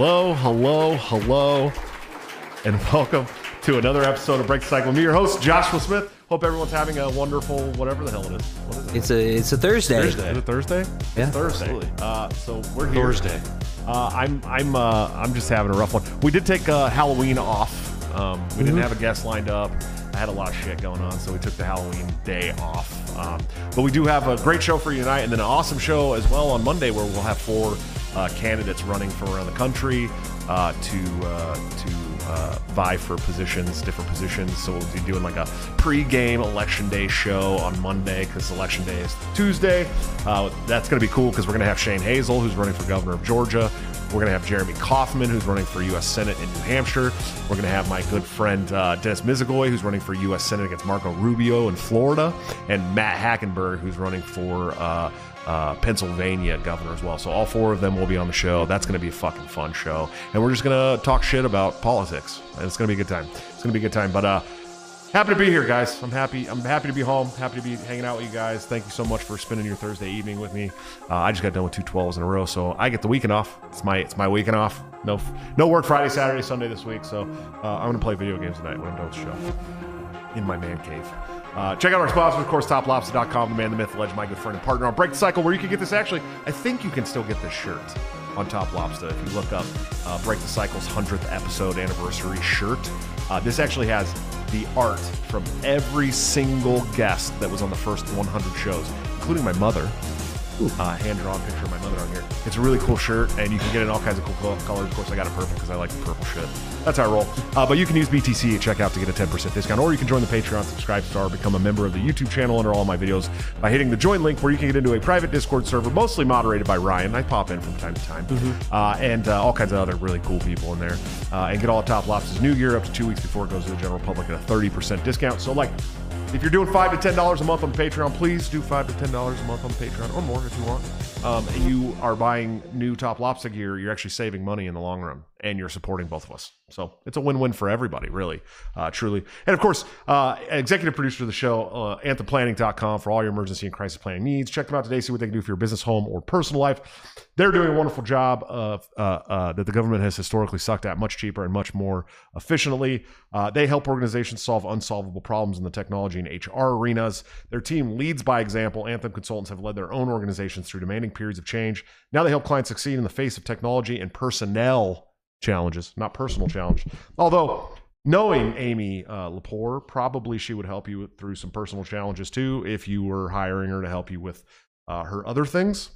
Hello, hello, hello, and welcome to another episode of Break the Cycle. Me, your host, Joshua Smith. Hope everyone's having a wonderful whatever the hell it is. What is it? It's a it's a Thursday. Thursday. Is it Thursday? Yeah. It's Thursday. Absolutely. Uh, so we're here. Thursday. Uh, I'm I'm uh, I'm just having a rough one. We did take uh, Halloween off. Um, we didn't have a guest lined up. I had a lot of shit going on, so we took the Halloween day off. Um, but we do have a great show for you tonight, and then an awesome show as well on Monday, where we'll have four uh, candidates running from around the country uh, to uh, to uh, vie for positions, different positions. So we'll be doing like a pre-game election day show on Monday because election day is Tuesday. Uh, that's going to be cool because we're going to have Shane Hazel, who's running for governor of Georgia. We're going to have Jeremy Kauffman, who's running for U.S. Senate in New Hampshire. We're going to have my good friend uh, Dennis Misigoy, who's running for U.S. Senate against Marco Rubio in Florida, and Matt Hackenburg, who's running for uh, uh, Pennsylvania governor as well. So all four of them will be on the show. That's going to be a fucking fun show, and we're just going to talk shit about politics. And it's going to be a good time. It's going to be a good time. But uh, happy to be here, guys. I'm happy. I'm happy to be home. Happy to be hanging out with you guys. Thank you so much for spending your Thursday evening with me. Uh, I just got done with two 12s in a row, so I get the weekend off. It's my it's my weekend off. No no work Friday, Saturday, Sunday this week. So uh, I'm gonna play video games tonight when I'm done with the show in my man cave. Uh, check out our sponsors, of course, toplobster.com, the man, the myth, the legend, my good friend and partner on Break the Cycle, where you can get this. Actually, I think you can still get this shirt on Top Lobster if you look up uh, Break the Cycle's 100th episode anniversary shirt. Uh, this actually has the art from every single guest that was on the first 100 shows, including my mother. Uh, hand drawn picture of my mother on here. It's a really cool shirt, and you can get it in all kinds of cool col- colors. Of course, I got it purple because I like the purple shit. That's how I roll. Uh, but you can use BTC at checkout to get a 10% discount, or you can join the Patreon, subscribe to our, become a member of the YouTube channel under all my videos by hitting the join link where you can get into a private Discord server, mostly moderated by Ryan. I pop in from time to time, uh, and uh, all kinds of other really cool people in there, uh, and get all Top Lobster's new gear up to two weeks before it goes to the general public at a 30% discount. So, like, if you're doing five to ten dollars a month on Patreon, please do five to ten dollars a month on Patreon or more if you want. Um, and you are buying new Top Lobster gear, you're actually saving money in the long run, and you're supporting both of us. So it's a win-win for everybody, really, uh, truly. And of course, uh, executive producer of the show, uh, anthemplanning.com for all your emergency and crisis planning needs. Check them out today. See what they can do for your business, home, or personal life. They're doing a wonderful job of uh, uh, that the government has historically sucked at much cheaper and much more efficiently. Uh, they help organizations solve unsolvable problems in the technology and HR arenas. Their team leads by example. Anthem consultants have led their own organizations through demanding periods of change. Now they help clients succeed in the face of technology and personnel challenges, not personal challenge. Although knowing Amy uh, Lepore, probably she would help you through some personal challenges too if you were hiring her to help you with uh, her other things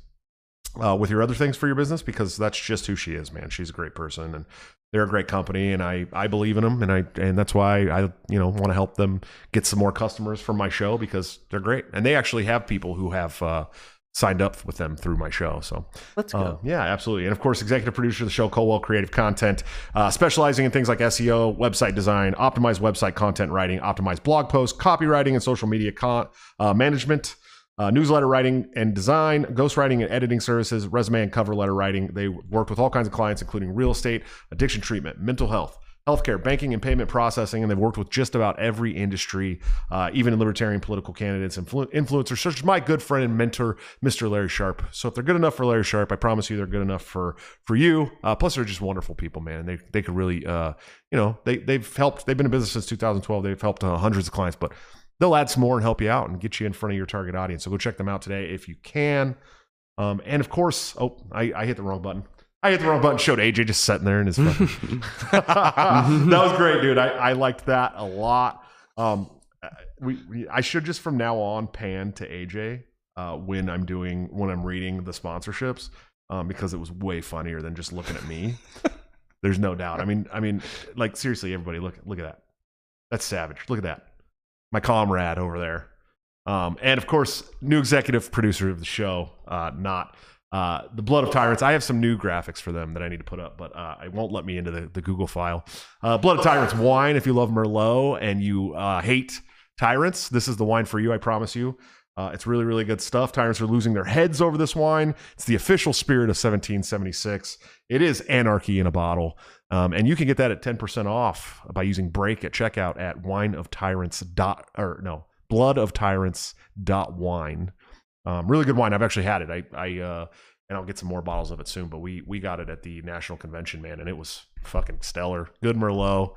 uh, with your other things for your business because that's just who she is, man. She's a great person and they're a great company and I, I believe in them and I and that's why I you know want to help them get some more customers from my show because they're great and they actually have people who have uh, signed up with them through my show. So Let's go. uh, yeah, absolutely. And of course, executive producer of the show, Colwell Creative Content, uh, specializing in things like SEO, website design, optimized website content writing, optimized blog posts, copywriting, and social media con- uh, management. Uh, newsletter writing and design, ghostwriting and editing services, resume and cover letter writing. They worked with all kinds of clients, including real estate, addiction treatment, mental health, healthcare, banking, and payment processing. And they've worked with just about every industry, uh, even libertarian political candidates and influ- influencers, such as my good friend and mentor, Mr. Larry Sharpe. So if they're good enough for Larry Sharpe, I promise you they're good enough for for you. Uh, plus, they're just wonderful people, man. And they they could really, uh, you know, they they've helped. They've been in business since 2012. They've helped uh, hundreds of clients, but they'll add some more and help you out and get you in front of your target audience. So go check them out today if you can. Um, and of course, oh, I, I hit the wrong button. I hit the wrong button. Showed AJ just sitting there in his fucking. that was great, dude. I, I liked that a lot. Um, we, we I should just from now on pan to AJ uh, when I'm doing when I'm reading the sponsorships um, because it was way funnier than just looking at me. There's no doubt. I mean, I mean, like seriously, everybody, look look at that. That's savage. Look at that my comrade over there. Um, and of course, new executive producer of the show, uh, not uh, the Blood of Tyrants. I have some new graphics for them that I need to put up, but uh, I won't let me into the, the Google file. Uh, Blood of Tyrants wine. If you love Merlot and you uh, hate tyrants, this is the wine for you. I promise you. Uh, it's really, really good stuff. Tyrants are losing their heads over this wine. It's the official spirit of 1776. It is anarchy in a bottle. Um, and you can get that at 10% off by using break at checkout at wineoftyrants dot or no blood of tyrants dot wine. Um, really good wine. I've actually had it. I, I uh, and I'll get some more bottles of it soon. But we we got it at the national convention, man, and it was fucking stellar. Good Merlot,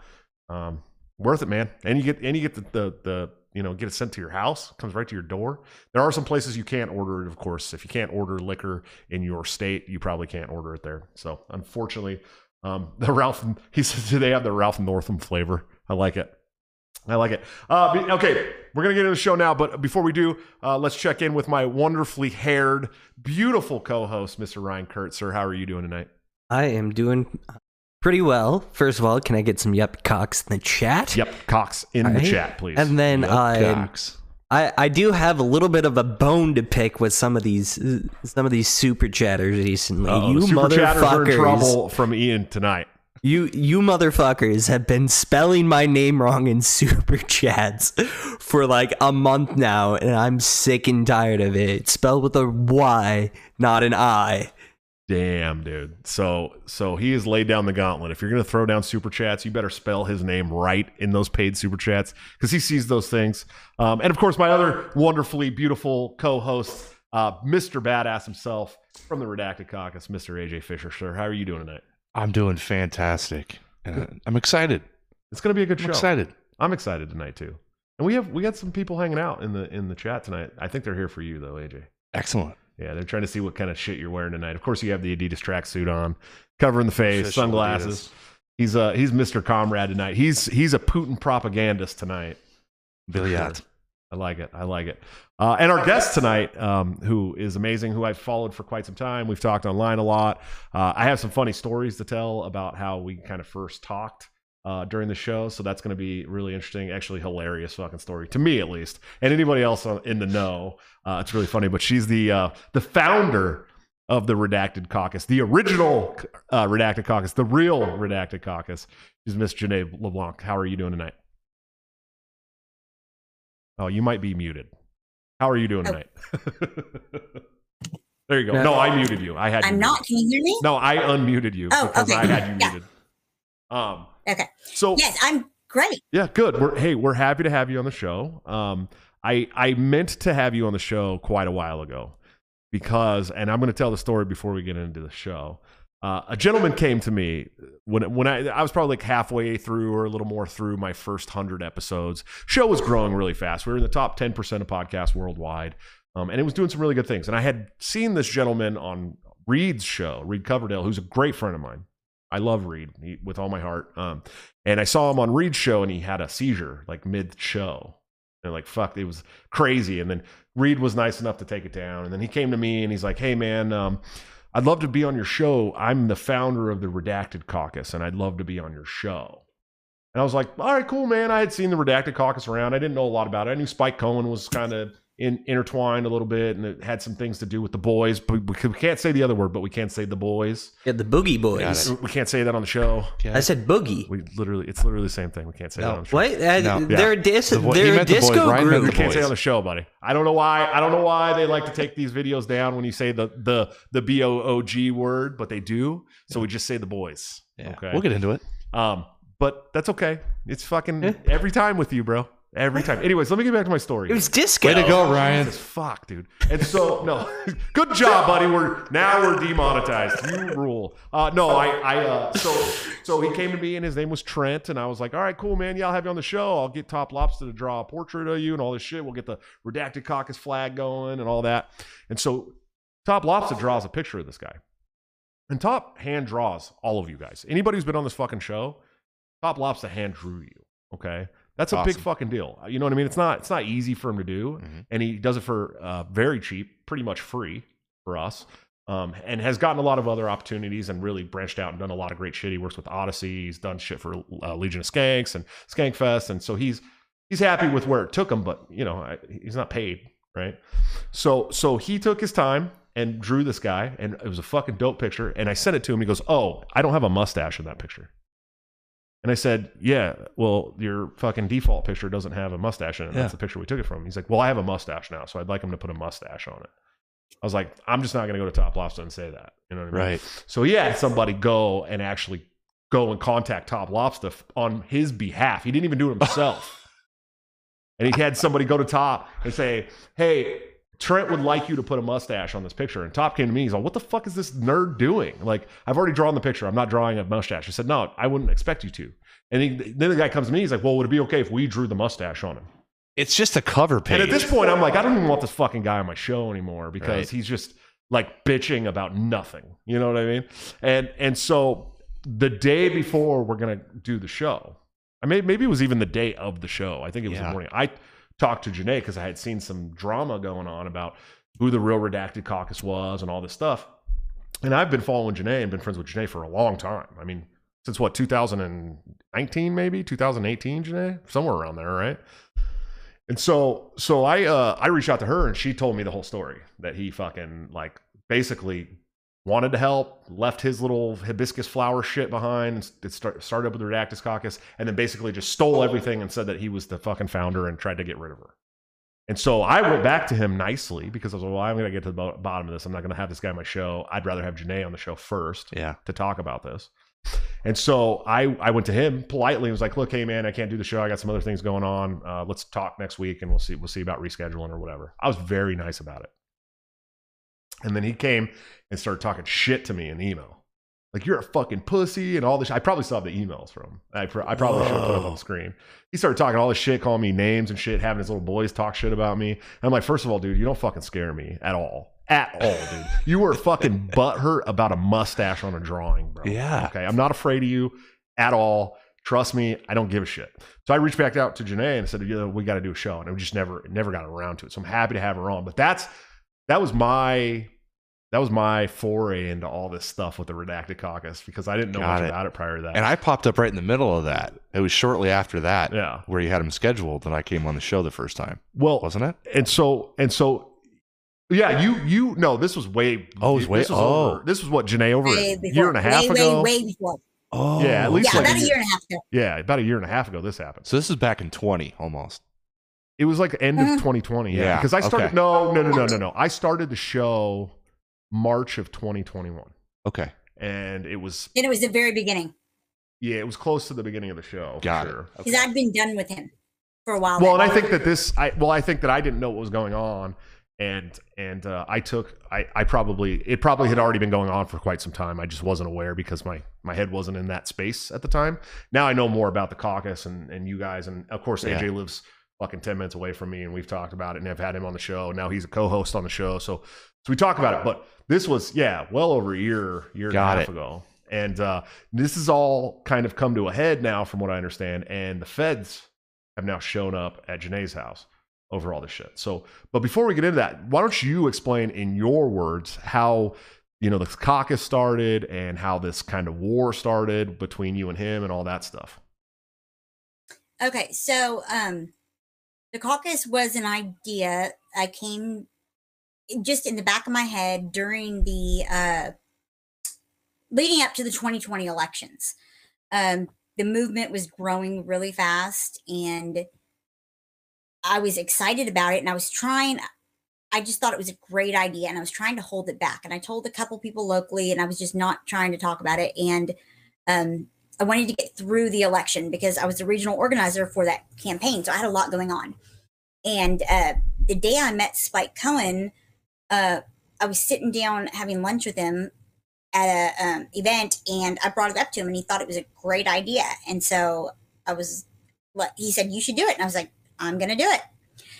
um, worth it, man. And you get and you get the, the the you know get it sent to your house, comes right to your door. There are some places you can't order it, of course. If you can't order liquor in your state, you probably can't order it there. So unfortunately, um, the Ralph he says do they have the Ralph Northam flavor? I like it. I like it. Uh, okay, we're gonna get into the show now, but before we do, uh, let's check in with my wonderfully haired, beautiful co-host, Mr. Ryan Kurt. Sir, how are you doing tonight? I am doing pretty well. First of all, can I get some yep cocks in the chat? Yep, Cox in the Alright. chat, please. And then Yup, I, Cox. I I do have a little bit of a bone to pick with some of these some of these super chatters recently. Uh-oh, you the super chatters are in motherfuckers. trouble from Ian tonight. You you motherfuckers have been spelling my name wrong in super chats for like a month now, and I'm sick and tired of it. Spelled with a Y, not an I. Damn, dude. So so he has laid down the gauntlet. If you're gonna throw down super chats, you better spell his name right in those paid super chats because he sees those things. Um, and of course, my other wonderfully beautiful co-host, uh, Mr. Badass himself from the Redacted Caucus, Mr. AJ Fisher. Sir, how are you doing tonight? I'm doing fantastic. And I'm excited. It's gonna be a good I'm show. excited. I'm excited tonight too. And we have we got some people hanging out in the in the chat tonight. I think they're here for you though, AJ. Excellent. Yeah, they're trying to see what kind of shit you're wearing tonight. Of course, you have the Adidas tracksuit on, covering the face, Official sunglasses. Adidas. He's uh he's Mr. Comrade tonight. He's he's a Putin propagandist tonight. Billy Sure. I like it. I like it. Uh, and our guest tonight, um, who is amazing, who I've followed for quite some time. We've talked online a lot. Uh, I have some funny stories to tell about how we kind of first talked uh, during the show. So that's going to be really interesting. Actually, hilarious fucking story to me, at least, and anybody else in the know. Uh, it's really funny. But she's the uh, the founder of the Redacted Caucus, the original uh, Redacted Caucus, the real Redacted Caucus. She's Miss Janae LeBlanc. How are you doing tonight? Oh, you might be muted. How are you doing Oh. tonight? there you go. No, I muted you. I had. I'm not. muted. Can you hear me? No, I unmuted you Oh, because okay. I had you Yeah. muted. Um. Okay. So Yes, I'm great. yeah, good. We're hey, we're happy to have you on the show. Um, I I meant to have you on the show quite a while ago because, and I'm going to tell the story before we get into the show. Uh, a gentleman came to me when when I I was probably like halfway through or a little more through my first hundred episodes. Show was growing really fast. We were in the top ten percent of podcasts worldwide, um, and it was doing some really good things. And I had seen this gentleman on Reed's show, Reed Coverdale, who's a great friend of mine. I love Reed he, with all my heart. Um, and I saw him on Reed's show, and he had a seizure like mid show, and like fuck, it was crazy. And then Reed was nice enough to take it down, and then he came to me and he's like, "Hey man, um, I'd love to be on your show. I'm the founder of the Redacted Caucus, and I'd love to be on your show." And I was like, "All right, cool, man." I had seen the Redacted Caucus around. I didn't know a lot about it. I knew Spike Cohen was kind of in, intertwined a little bit, and it had some things to do with the boys. But we, we can't say the other word, but we can't say the boys. Yeah, the Boogie Boys. We can't say that on the show. Okay. I said Boogie. We literally, it's literally the same thing. We can't say that on the show. What? Uh, No. They're a dis- The vo- they're a meant the boys. disco Ryan meant We group. the can't say on the show, buddy. I don't know why. I don't know why they like to take these videos down when you say the the the B O O G word, but they do. So we just say the boys. Yeah. Okay. We'll get into it. Um, but that's okay. It's fucking Yeah. every time with you, bro. Every time. Anyways, let me get back to my story. It was disco. Way to go, Ryan. Jesus, fuck, dude. And so, no, good job, buddy. We're now we're demonetized. You rule. Uh, no, I, I, uh, so, so he came to me and his name was Trent, and I was like, all right, cool, man. Yeah, I'll have you on the show. I'll get Top Lobster to draw a portrait of you and all this shit. We'll get the redacted caucus flag going and all that. And so, Top Lobster draws a picture of this guy, and Top hand draws all of you guys. Anybody who's been on this fucking show, Top Lobster hand drew you. Okay. That's a big fucking deal. You know what I mean? It's not it's not easy for him to do, Mhm. and he does it for uh, very cheap, pretty much free for us, um, and has gotten a lot of other opportunities and really branched out and done a lot of great shit. He works with Odyssey. He's done shit for uh, Legion of Skanks and Skankfest, and so he's he's happy with where it took him. But you know, I, he's not paid, right? So so he took his time and drew this guy, and it was a fucking dope picture. And I sent it to him. He goes, "Oh, I don't have a mustache in that picture." And I said, "Yeah, well, your fucking default picture doesn't have a mustache in it. Yeah. That's the picture we took it from." He's like, "Well, I have a mustache now, so I'd like him to put a mustache on it." I was like, "I'm just not going to go to Top Lobster and say that." You know what I mean? Right. So he had somebody go and actually go and contact Top Lobster on his behalf. He didn't even do it himself. and he had somebody go to Top and say, "Hey, Trent would like you to put a mustache on this picture. And Top came to me. He's like, what the fuck is this nerd doing? Like, I've already drawn the picture. I'm not drawing a mustache. I said, no, I wouldn't expect you to. And he, then the guy comes to me. He's like, well, would it be okay if we drew the mustache on him? It's just a cover page. And at this point, I'm like, I don't even want this fucking guy on my show anymore because Right. he's just like bitching about nothing. You know what I mean? And and so the day before we're gonna do the show, I may maybe it was even the day of the show. I think it was the morning. I talked to Janae because I had seen some drama going on about who the real redacted caucus was and all this stuff. And I've been following Janae and been friends with Janae for a long time. I mean, since what 2019 maybe 2018 Janae somewhere around there, right? And so so I uh I reached out to her and she told me the whole story that he fucking like basically wanted to help, left his little hibiscus flower shit behind, it start, started up with the Redacted Caucus, and then basically just stole everything and said that he was the fucking founder and tried to get rid of her. And so I went back to him nicely because I was like, well, I'm going to get to the bottom of this. I'm not going to have this guy on my show. I'd rather have Janae on the show first yeah. to talk about this. And so I, I went to him politely and was like, look, hey man, I can't do the show. I got some other things going on. Uh, let's talk next week and we'll see, we'll see about rescheduling or whatever. I was very nice about it. And then he came and started talking shit to me in email. Like you're a fucking pussy and all this. I probably have the emails from him. I, pr- I probably should have put up on the screen. He started talking all this shit, calling me names and shit, having his little boys talk shit about me. And I'm like, first of all, dude, you don't fucking scare me at all. At all, dude. You were fucking butthurt about a mustache on a drawing, bro. Yeah. Okay. I'm not afraid of you at all. Trust me, I don't give a shit. So I reached back out to Janae and said, you know, we got to do a show. And we just never, never got around to it. So I'm happy to have her on. But that's, that was my, that was my foray into all this stuff with the redacted caucus because I didn't know Got much it. about it prior to that. And I popped up right in the middle of that. It was shortly after that yeah. where you had him scheduled and I came on the show the first time, Well, wasn't it? and so and so yeah you you no this was way Oh, it was way- this was oh. over this was what Janae over Way a before. year and a half way, ago Way, way before. Oh. Yeah, at least Yeah, like about a a year- year and a half ago. yeah about a year and a half ago this happened So this is back in 20 almost. It was like end of Mhm. 2020 yeah Yeah, because I started okay. no no no no no no I started the show March of 2021 Okay. and it was Then it was the very beginning yeah it was close to the beginning of the show Got for it. sure. because I've been done with him for a while. well and i think that this i well i think that i didn't know what was going on and and uh, i took i i probably it probably had already been going on for quite some time i just wasn't aware because my my head wasn't in that space at the time now i know more about the caucus and and you guys and of course aj Yeah. lives fucking 10 minutes away from me and we've talked about it and i've had him on the show now he's a co-host on the show so so we talk about it but this was yeah well over a year year Got and a half it. ago and uh this has all kind of come to a head now from what i understand and the feds have now shown up at Janae's house over all this shit. So, but before we get into that, why don't you explain in your words how you know the caucus started and how this kind of war started between you and him and all that stuff? Okay, so um the caucus was an idea I came just in the back of my head during the uh leading up to the 2020 elections. Um the movement was growing really fast and I was excited about it and I was trying I just thought it was a great idea and I was trying to hold it back and I told a couple people locally and I was just not trying to talk about it and um I wanted to get through the election because I was the regional organizer for that campaign. So I had a lot going on. And uh, the day I met Spike Cohen, uh, I was sitting down having lunch with him at an um, event, and I brought it up to him, and he thought it was a great idea. And so I was, he said, "You should do it," and I was like, "I'm going to do it."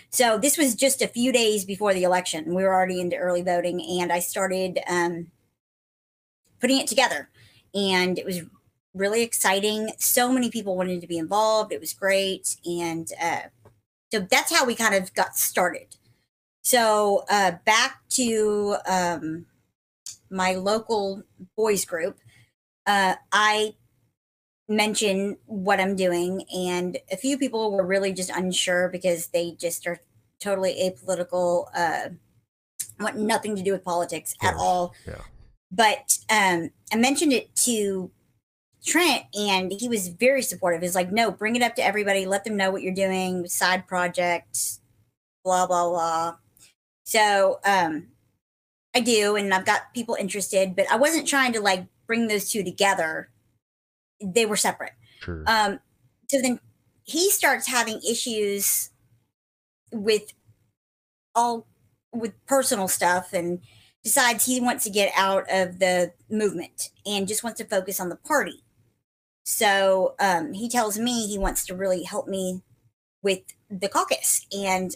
So this was just a few days before the election. We were already into early voting, and I started um, putting it together, and it was really exciting. So many people wanted to be involved. It was great. And uh, so that's how we kind of got started. So uh, back to um, my local boys group, uh, I mentioned what I'm doing, and a few people were really just unsure because they just are totally apolitical, uh, want nothing to do with politics at all. Yeah. But um, I mentioned it to Trent, and he was very supportive. He's like, "No, bring it up to everybody. Let them know what you're doing. Side project, blah blah blah." So um, I do, and I've got people interested, but I wasn't trying to like bring those two together. They were separate. Sure. Um, so then he starts having issues with all with personal stuff and decides he wants to get out of the movement and just wants to focus on the party. So um, he tells me he wants to really help me with the caucus, and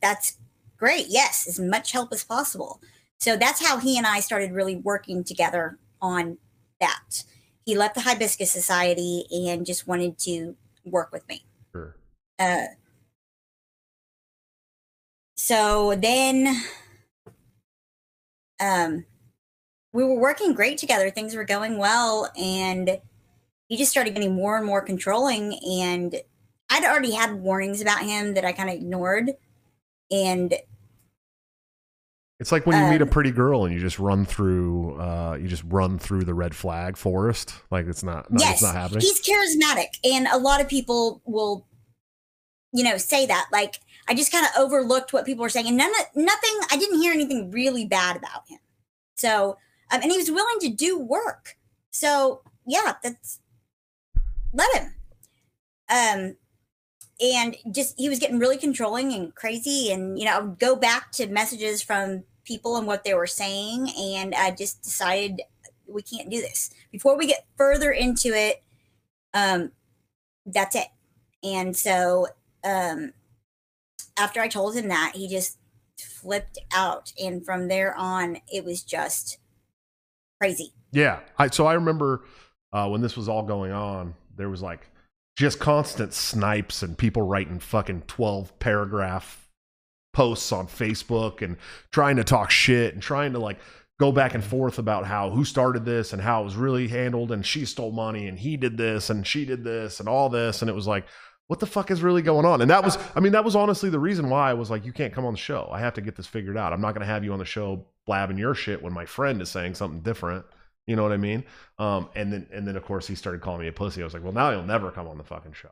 that's great. Yes, as much help as possible. So that's how he and I started really working together on that. He left the Hibiscus Society and just wanted to work with me. Sure. Uh, so then um, we were working great together. Things were going well, and he just started getting more and more controlling. And I'd already had warnings about him that I kind of ignored. And It's like when you meet a Um, pretty girl and you just run through, uh, you just run through the red flag forest. Like it's not, no, yes, it's not happening. he's charismatic, and a lot of people will, you know, say that. Like I just kind of overlooked what people were saying, and none, nothing. I didn't hear anything really bad about him. So, um, and he was willing to do work. So yeah, that's let him. Um, and just he was getting really controlling and crazy, and you know, I would go back to messages from people and what they were saying, and I just decided we can't do this. Before we get further into it, um, that's it. And so, um, after I told him that, he just flipped out, and from there on, it was just crazy. Yeah. I, so I remember uh, when this was all going on, there was like just constant snipes and people writing fucking 12 paragraph posts on Facebook and trying to talk shit and trying to like go back and forth about how who started this and how it was really handled and she stole money and he did this and she did this and all this. And it was like what the fuck is really going on? And that was i mean that was honestly the reason why i was like you can't come on the show. I have to get this figured out. I'm not going to have you on the show blabbing your shit when my friend is saying something different you know what i mean um and then and then of course he started calling me a pussy i was like well now he'll never come on the fucking show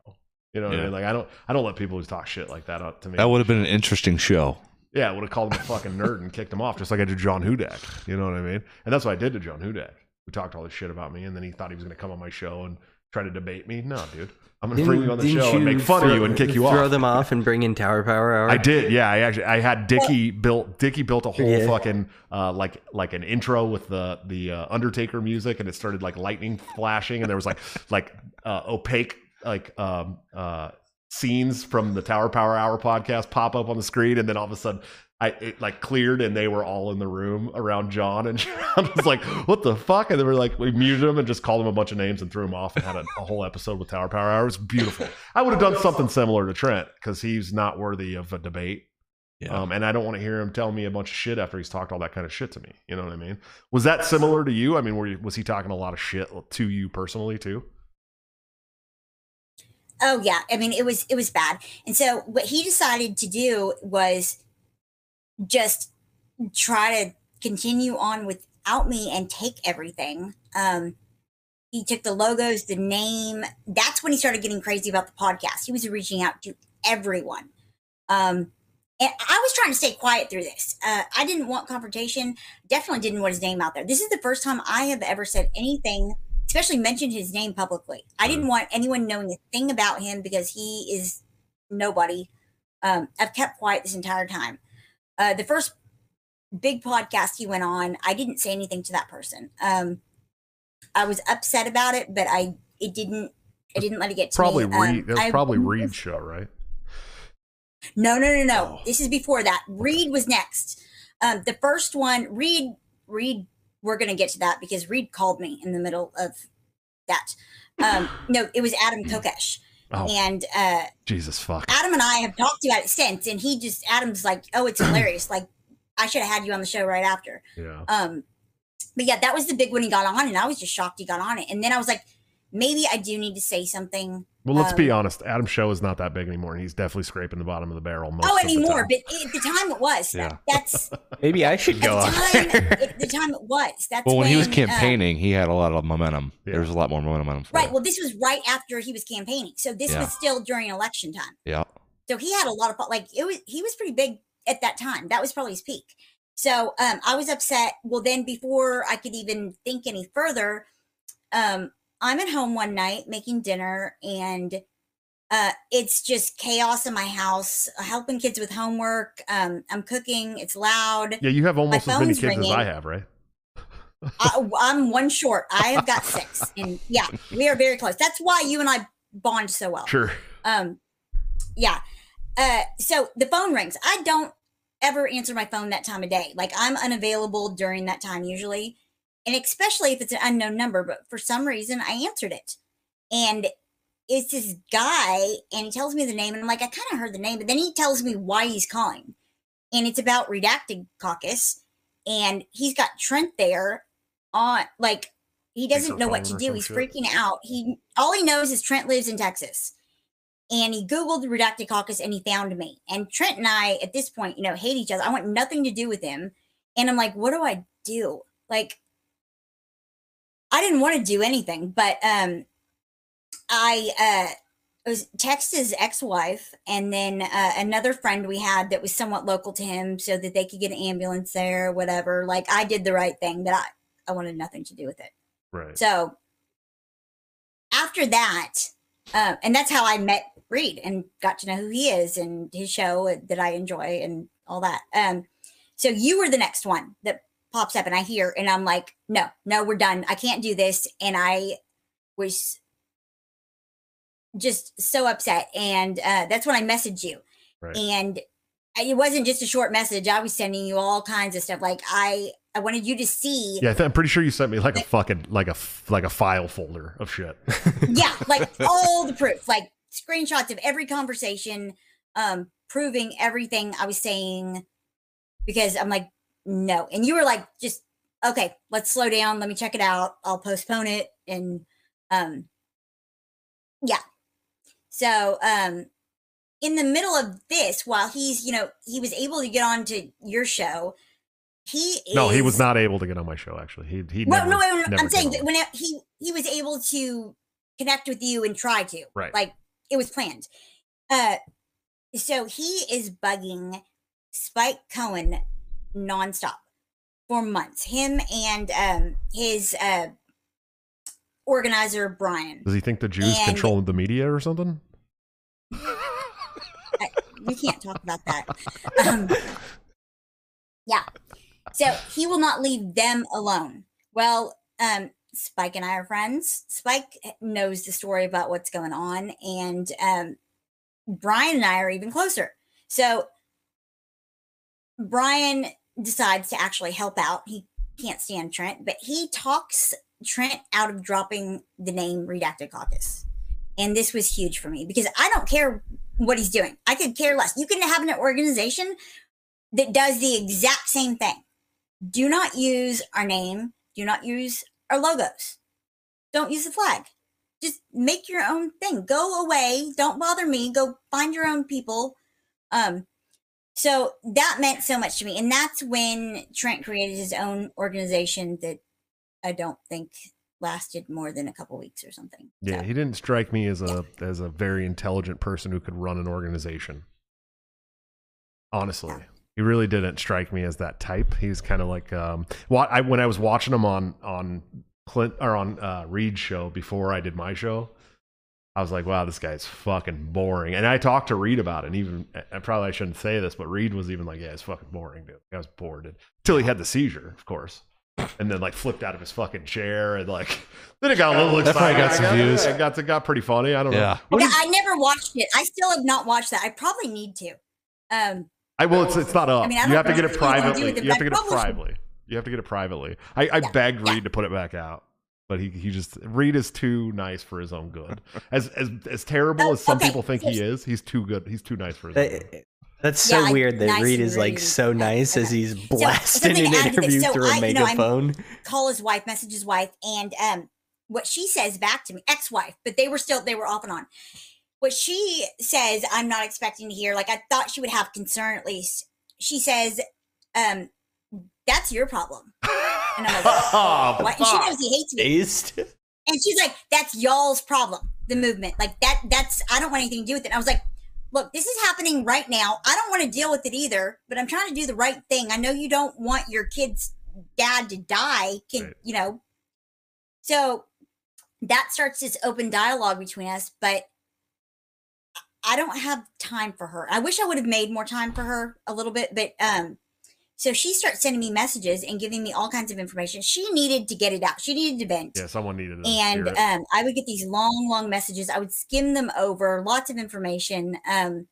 you know what i mean like i don't i don't let people who talk shit like that up to me That would have been an interesting show. yeah, I would have called him a fucking nerd and kicked him off, just like I did John Hudak. You know what I mean? And that's what I did to John Hudak. Who talked all this shit about me, and then he thought he was going to come on my show and try to debate me. No, dude, I'm going to bring you on the show and make fun of you and kick you Throw off. Throw them off and bring in Tower Power Hour. I did, yeah. I actually, I had Dicky built. Dicky built a whole Yeah. fucking uh, like like an intro with the the uh, Undertaker music, and it started like lightning flashing, and there was like like uh, opaque like um uh scenes from the Tower Power Hour podcast pop up on the screen, and then all of a sudden. I it like cleared and they were all in the room around John and John was like, "What the fuck?" And they were like, we muted him and just called him a bunch of names and threw him off and had a, a whole episode with Tower Power Hour. It was beautiful. I would have done something similar to Trent because he's not worthy of a debate. Yeah. Um, and I don't want to hear him tell me a bunch of shit after he's talked all that kind of shit to me. You know what I mean? Was that similar to you? I mean, were you, was he talking a lot of shit to you personally too? Oh yeah, I mean it was it was bad. And so what he decided to do was just try to continue on without me and take everything. Um he took the logos, the name. That's when he started getting crazy about the podcast. He was reaching out to everyone. Um and I was trying to stay quiet through this. Uh, I didn't want confrontation. Definitely didn't want his name out there. This is the first time I have ever said anything especially mentioned his name publicly. I didn't want anyone knowing a thing about him because he is nobody. Um, I've kept quiet this entire time. Uh, the first big podcast he went on, I didn't say anything to that person. Um, I was upset about it, but I it didn't. I didn't let it get to Probably me. Um, Reed. That was I- probably Reed's show, right? no, no, no, no. Oh. This is before that. Reed was next. Um, the first one, Reed, Reed, we're going to get to that because Reed called me in the middle of that. Um, no, it was Adam Kokesh. Oh, And uh, Jesus fuck. Adam and I have talked about it since. And he just, Adam's like, oh, it's hilarious. Like, I should have had you on the show right after. Yeah. Um, but yeah, that was the big one he got on. And I was just shocked he got on it. And then I was like, maybe I do need to say something Well, let's be um, honest. Adam's show is not that big anymore, and he's definitely scraping the bottom of the barrel. Most oh of the anymore. time. But at the time it was. Yeah. That's Maybe I should at go the on time, at the time it was. That's Well, when he was uh, campaigning, he had a lot of momentum. Yeah. There was a lot more momentum. For right. it. Well, this was right after he was campaigning, so this Yeah. was still during election time. Yeah. So he had a lot of like it was. He was pretty big at that time. That was probably his peak. So um, I was upset. Well, then before I could even think any further, um, I'm at home one night making dinner, and uh, it's just chaos in my house. Helping kids with homework. Um, I'm cooking. It's loud. Yeah, you have almost as many kids as I have, right? I, I'm one short. I have got six, and yeah, we are very close. That's why you and I bond so well. Sure. Um, yeah. Uh, so the phone rings. I don't ever answer my phone that time of day. Like I'm unavailable during that time usually, and especially if it's an unknown number. But for some reason, I answered it, and it's this guy, and he tells me the name, and I'm like, I kind of heard the name, but then he tells me why he's calling, and it's about redacted caucus, and he's got Trent there on like. He doesn't know what to do. He's shit. freaking out. He all he knows is Trent lives in Texas and he googled the redacted caucus and he found me and trent and i at this point you know hate each other i want nothing to do with him and i'm like what do i do like i didn't want to do anything but um i uh was text his ex-wife and then uh, another friend we had that was somewhat local to him so that they could get an ambulance there whatever like i did the right thing but i i wanted nothing to do with it Right. so after that, um, and that's how I met Reed and got to know who he is and his show that I enjoy and all that. Um, so you were the next one that pops up, and I hear, and I'm like, no, no, we're done. I can't do this, and I was just so upset, and uh, that's when I messaged you, Right. and it wasn't just a short message. I was sending you all kinds of stuff. Like I, I wanted you to see Yeah, I'm pretty sure you sent me like a fucking like a like a file folder of shit. yeah, like all the proof, like screenshots of every conversation, um, proving everything I was saying because I'm like, no. And you were like, just okay, let's slow down, let me check it out. I'll postpone it. And um yeah. So um in the middle of this, while he's, you know, he was able to get on to your show, he no, he was not able to get on my show. Actually, he he well, never, no, no, no, I'm saying that when it- he he was able to connect with you and try to, Right. Like it was planned. Uh, so he is bugging Spike Cohen nonstop for months. Him and um his uh organizer Brian. Does he think the Jews And- control the media or something? we can't talk about that. Um, yeah. So he will not leave them alone. Well, um, Spike and I are friends. Spike knows the story about what's going on, and um, Brian and I are even closer. So Brian decides to actually help out. He can't stand Trent, but he talks Trent out of dropping the name Redacted Caucus. And this was huge for me because I don't care what he's doing. I could care less. You can have an organization that does the exact same thing. Do not use our name. Do not use our logos. Don't use the flag. Just make your own thing. Go away. Don't bother me. Go find your own people. Um, so that meant so much to me. And that's when Trent created his own organization that I don't think lasted more than a couple weeks or something. Yeah, So- he didn't strike me as a as a very intelligent person who could run an organization. Honestly, he really didn't strike me as that type. He was kind of like um, well, I when I was watching him on on Clint or on uh, Reed's show before I did my show. I was like, wow, this guy's fucking boring. And I talked to Reed about it. And even, I probably shouldn't say this, but Reed was even like, yeah, it's fucking boring, dude. I was bored. Until he had the seizure, of course. And then like flipped out of his fucking chair and like, then it got a little That exciting. probably got some I views. It got, it got pretty funny. I don't know. Yeah. What Yeah, is- I never watched it. I still have not watched that. I probably need to. Um, I well, it's it's not up. I mean, I you don't have to know get if it it's anything to do privately. with it, You have but to get it probably should. privately. You have to get it privately. I, I Yeah, begged yeah. Reed to put it back out, but he he just Reed is too nice for his own good. As as as terrible Oh, as some okay. people think he is, he's too good. He's too nice for his own good. That- That's so Yeah, weird that nice Reed and is like so nice as he's blasting something an to add to this. interview So through a I- you know, call his wife, message his wife, and um, what she says back to me, ex-wife, but they were still they were off and on. What she says, I'm not expecting to hear. Like I thought she would have concern at least. She says, um, "That's your problem," and I'm like, oh, "What?" And she knows he hates me. Dazed. And she's like, "That's y'all's problem, the movement. Like that. That's I don't want anything to do with it." And I was like, "Look, this is happening right now. I don't want to deal with it either, but I'm trying to do the right thing. I know you don't want your kid's dad to die. Can Right. you know?" So that starts this open dialogue between us. But I don't have time for her. I wish I would have made more time for her a little bit, but um, so she starts sending me messages and giving me all kinds of information. She needed to get it out. She needed to vent. Yeah, someone needed to and um, I would get these long, long messages. I would skim them over, lots of information. Um,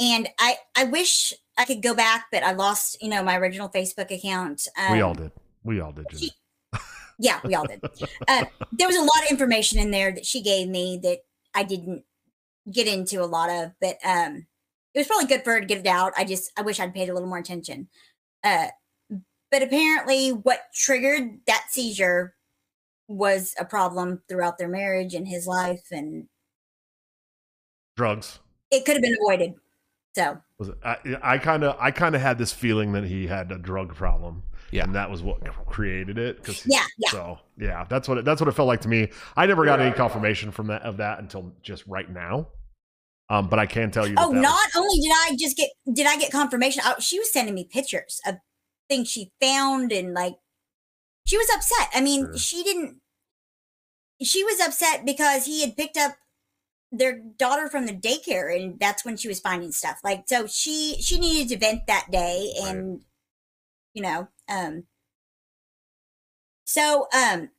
and I, I wish I could go back, but I lost, you know, my original Facebook account. Um, we all did. We all did. She- yeah, we all did. Uh, there was a lot of information in there that she gave me that I didn't get into a lot of, but um, it was probably good for her to get it out. I just I wish I'd paid a little more attention. Uh, but apparently, what triggered that seizure was a problem throughout their marriage and his life, and Drugs. it could have been avoided. So Was it, I, I kind of I kind of had this feeling that he had a drug problem. Yeah. and that was what created it. Cause yeah, yeah. So yeah, that's what it, that's what it felt like to me. I never got any confirmation from that of that until just right now. Um, but I can tell you. That Oh, that was- not only did I just get did I get confirmation, oh, she was sending me pictures of things she found and like she was upset. I mean, Sure. she didn't she was upset because he had picked up their daughter from the daycare and that's when she was finding stuff. Like so she she needed to vent that day Right. and you know, um so um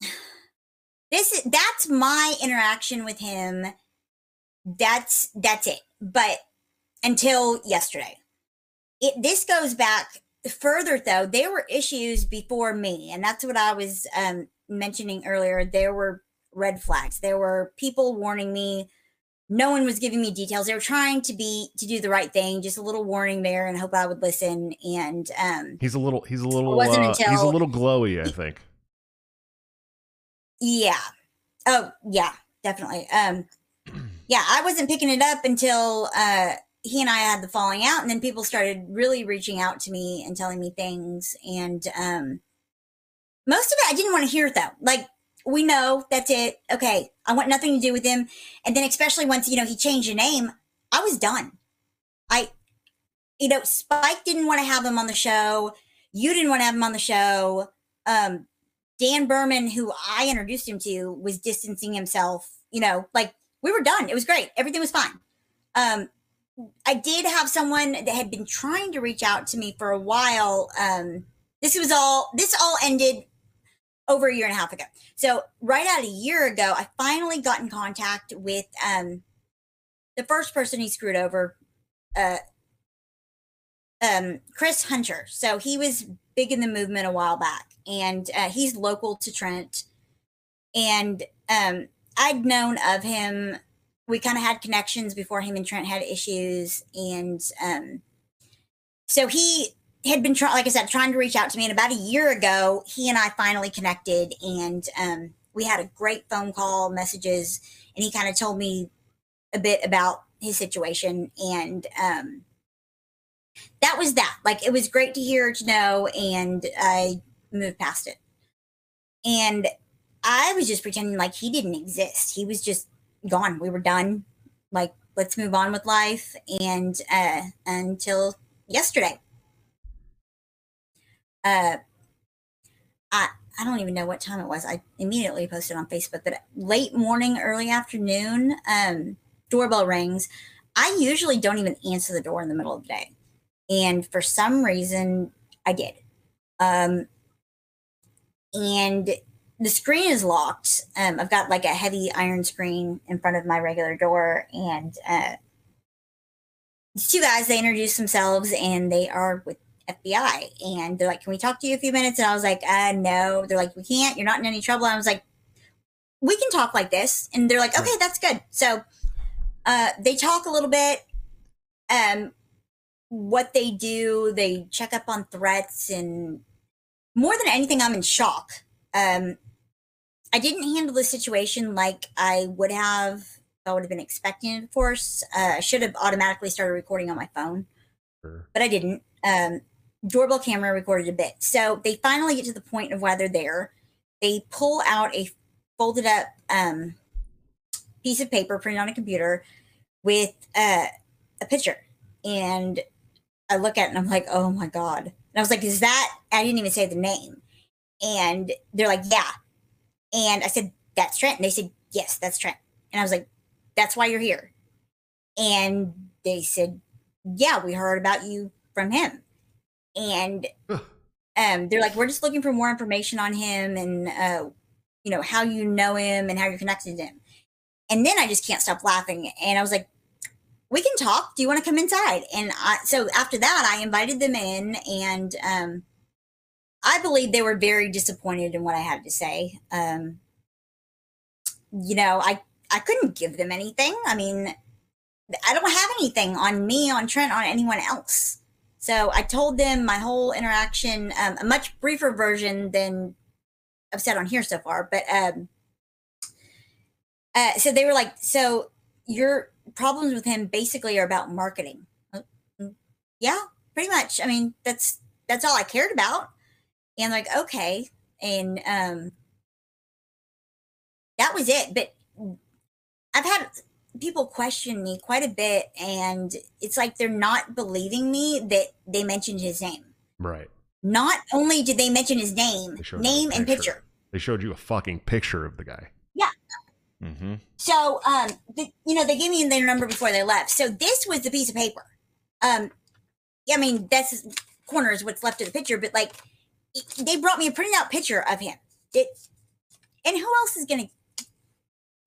this is that's my interaction with him that's that's it but until yesterday it this goes back further though there were issues before me and that's what i was um mentioning earlier there were red flags there were people warning me no one was giving me details they were trying to be to do the right thing just a little warning there and hope i would listen and um He's a little. He's a little. wasn't uh, he's a little glowy. I think. Yeah. Oh, yeah, definitely. Um yeah, I wasn't picking it up until uh he and I had the falling out and then people started really reaching out to me and telling me things and um most of it I didn't want to hear though. Like we know that's it. Okay, I want nothing to do with him. And then especially once, you know, he changed the name, I was done. I you know, Spike didn't want to have him on the show. You didn't want to have him on the show. Um Dan Berman, who I introduced him to, was distancing himself. You know, like we were done. It was great. Everything was fine. Um, I did have someone that had been trying to reach out to me for a while. Um, this was all. This all ended over a year and a half ago. So right out a year ago, I finally got in contact with um, the first person he screwed over, uh, um, Chris Hunter. So he was big in the movement a while back, and uh, he's local to Trent. And um, I'd known of him. We kind of had connections before him and Trent had issues, and um, so he had been trying, like I said, trying to reach out to me. And about a year ago, he and I finally connected, and um, we had a great phone call, messages, and he kind of told me a bit about his situation, and um, that was that. Like it was great to hear to know, and I moved past it. And I was just pretending like he didn't exist. He was just gone. We were done. Like let's move on with life. And uh, until yesterday, uh, I I don't even know what time it was. I immediately posted on Facebook, but late morning, early afternoon, um, doorbell rings. I usually don't even answer the door in the middle of the day and for some reason I did. Um, and the screen is locked. Um, I've got like a heavy iron screen in front of my regular door, and uh, these two guys they introduce themselves and they are with FBI, and they're like, "Can we talk to you a few minutes?" And I was like, "Uh, no." They're like, "We can't. You're not in any trouble." And I was like, "We can talk like this," and they're like, "Okay, that's good." So uh, they talk a little bit. Um, what they do, they check up on threats, and more than anything, I'm in shock. Um, I didn't handle the situation like I would have. I would have been expecting it, of course. Uh, I should have automatically started recording on my phone, Sure. but I didn't. Um, doorbell camera recorded a bit. So they finally get to the point of why they're there. They pull out a folded up um, piece of paper printed on a computer with uh, a picture. And I look at it and I'm like, oh my God. And I was like, is that, I didn't even say the name. And they're like, yeah. And I said, that's Trent. And they said, yes, that's Trent. And I was like, that's why you're here. And they said, yeah, we heard about you from him. And um, they're like, we're just looking for more information on him and, uh, you know, how you know him and how you're connected to him. And then I just can't stop laughing. And I was like, we can talk. Do you want to come inside? And I, so after that, I invited them in and, um, I believe they were very disappointed in what I had to say. Um, you know, I, I couldn't give them anything. I mean, I don't have anything on me, on Trent, on anyone else. So I told them my whole interaction, um, a much briefer version than I've said on here so far. But um, uh, so they were like, so your problems with him basically are about marketing. Uh, mm, Yeah, pretty much. I mean, that's that's all I cared about. And like, okay, and um, that was it. But I've had people question me quite a bit, and it's like they're not believing me that they mentioned his name. Right. Not only did they mention his name, They showed you a name and picture. They showed you a fucking picture of the guy. Yeah. Mm-hmm. So, um, the, you know, they gave me their number before they left. So this was the piece of paper. Um, I mean, that's corner is what's left of the picture, but like, it- they brought me a printed out picture of him. It, and who else is gonna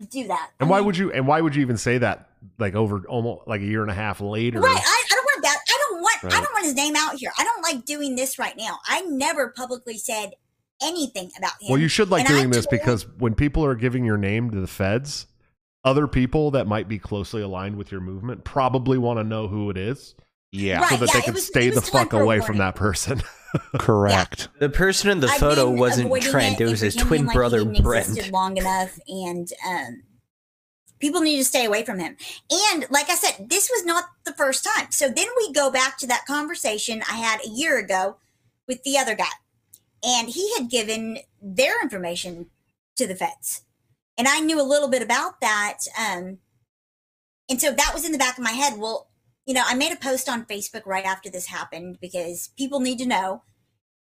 do that? And why would you? And why would you even say that? Like over almost like a year and a half later. Right, I, I don't want that. I don't want. I don't want his name out here. I don't like doing this right now. I never publicly said anything about him. Well, you should like And I doing this told- because when people are giving your name to the feds, other people that might be closely aligned with your movement probably want to know who it is, Yeah, Right. so that yeah, they can was- stay the fuck away from that person. correct. The person in the I've photo wasn't Trent; it and was his pretending twin like he brother didn't Brent. long enough, and um, people need to stay away from him. And like I said, this was not the first time. So then we go back to that conversation I had a year ago with the other guy, and he had given their information to the feds, and I knew a little bit about that. Um, and so that was in the back of my head. Well, you know, I made a post on Facebook right after this happened because people need to know.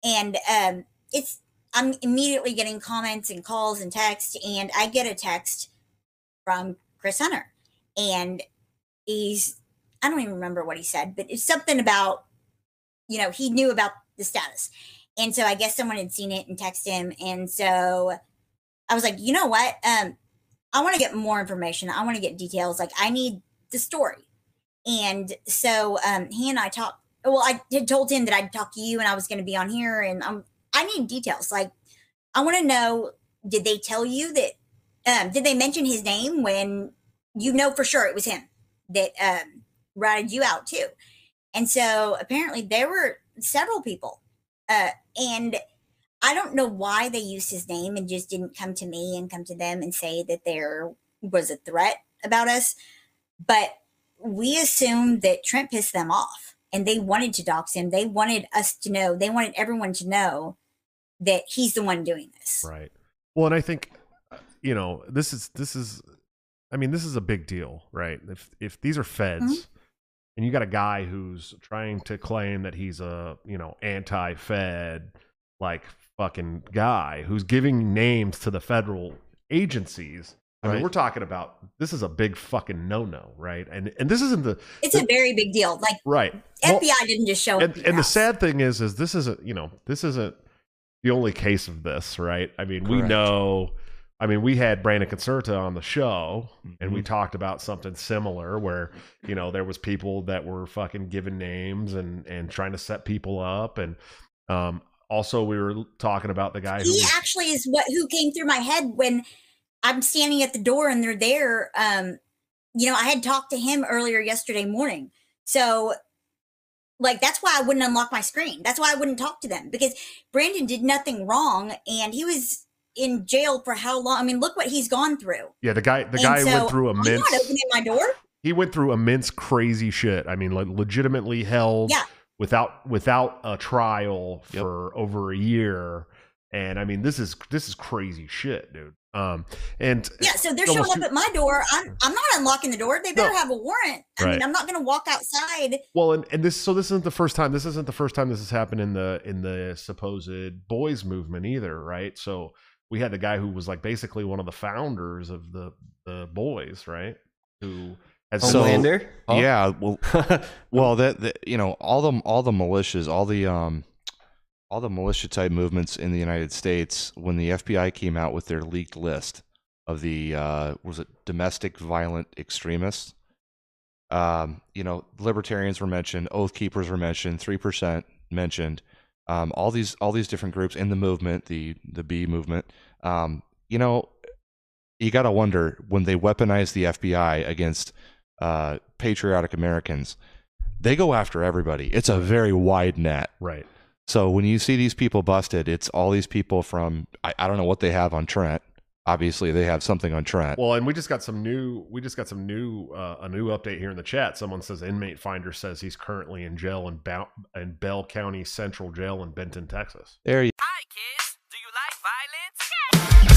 And um, it's I'm immediately getting comments and calls and texts, and I get a text from Chris Hunter, and he's I don't even remember what he said, but it's something about you know he knew about the status, and so I guess someone had seen it and texted him, and so I was like, you know what, um, I want to get more information. I want to get details. Like I need the story, and so um, he and I talked well, I had told him that I'd talk to you and I was going to be on here, and um, I need details. Like, I want to know: Did they tell you that? Um, did they mention his name when you know for sure it was him that um, routed you out too? And so apparently there were several people, uh, and I don't know why they used his name and just didn't come to me and come to them and say that there was a threat about us, but we assumed that Trent pissed them off and they wanted to dox him. They wanted us to know, they wanted everyone to know that he's the one doing this. Right. Well, and I think uh, you know this is this is, I mean, this is a big deal, right? If if these are feds, Mhm. and you got a guy who's trying to claim that he's a you know anti-Fed like fucking guy who's giving names to the federal agencies. I mean, we're talking about this is a big fucking no-no, right? And and this isn't the It's a very big deal. Like right. Well, FBI didn't just show up. and, at and the sad thing is is this isn't you know this isn't the only case of this right i mean we know i mean we had brandon concerta on the show and we Mhm. talked about something similar where you know there was people that were fucking giving names and and trying to set people up and um also we were talking about the guy who he was- actually is what who came through my head when I'm standing at the door and they're there. Um, you know, I had talked to him earlier yesterday morning. So like that's why I wouldn't unlock my screen. That's why I wouldn't talk to them because Brandon did nothing wrong and he was in jail for how long? I mean, look what he's gone through. yeah the guy the And guy so went through I'm immense not opening my door. he went through immense crazy shit i mean like legitimately held Yeah. without without a trial Yep. for over a year and i mean this is this is crazy shit dude um and Yeah, so they're showing up at my door. I'm I'm not unlocking the door. They better No. have a warrant. I Right. mean, I'm not going to walk outside. well and, and this so this isn't the first time this isn't the first time this has happened in the in the supposed boys movement either right so we had the guy who was like basically one of the founders of the the boys right who has So- Homelander. Huh? Yeah, well, well, that, that you know, all the all the militias, all the um, all the militia type movements in the United States, when the FBI came out with their leaked list of the uh, was it domestic violent extremists, um, you know, libertarians were mentioned, oath keepers were mentioned, three percent mentioned, um, all these all these different groups in the movement, the the B movement, um, you know, you got to wonder when they weaponize the FBI against uh, patriotic Americans, they go after everybody. It's a very wide net. right. So when you see these people busted, it's all these people from I, I don't know what they have on Trent. Obviously, they have something on Trent. Well, and we just got some new. We just got some new. Uh, a new update here in the chat. Someone says inmate finder says he's currently in jail in, Bou- in Bell County Central Jail in Benton, Texas. there you Hi, kids. Do you like violence?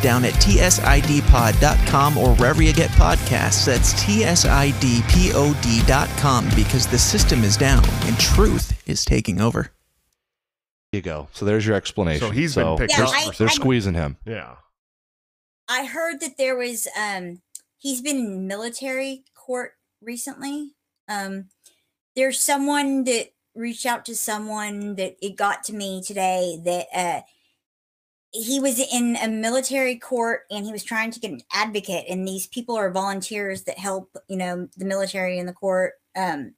Down at tsidpod.com or wherever you get podcasts. That's tsidpod.com because the system is down and truth is taking over. you go. So there's your explanation. So he's been picked Yeah, up. I- They're I- squeezing him. yeah. I heard that there was um he's been in military court recently. Um there's someone that reached out to someone that it got to me today that uh he was in a military court and he was trying to get an advocate and these people are volunteers that help, you know, the military in the court um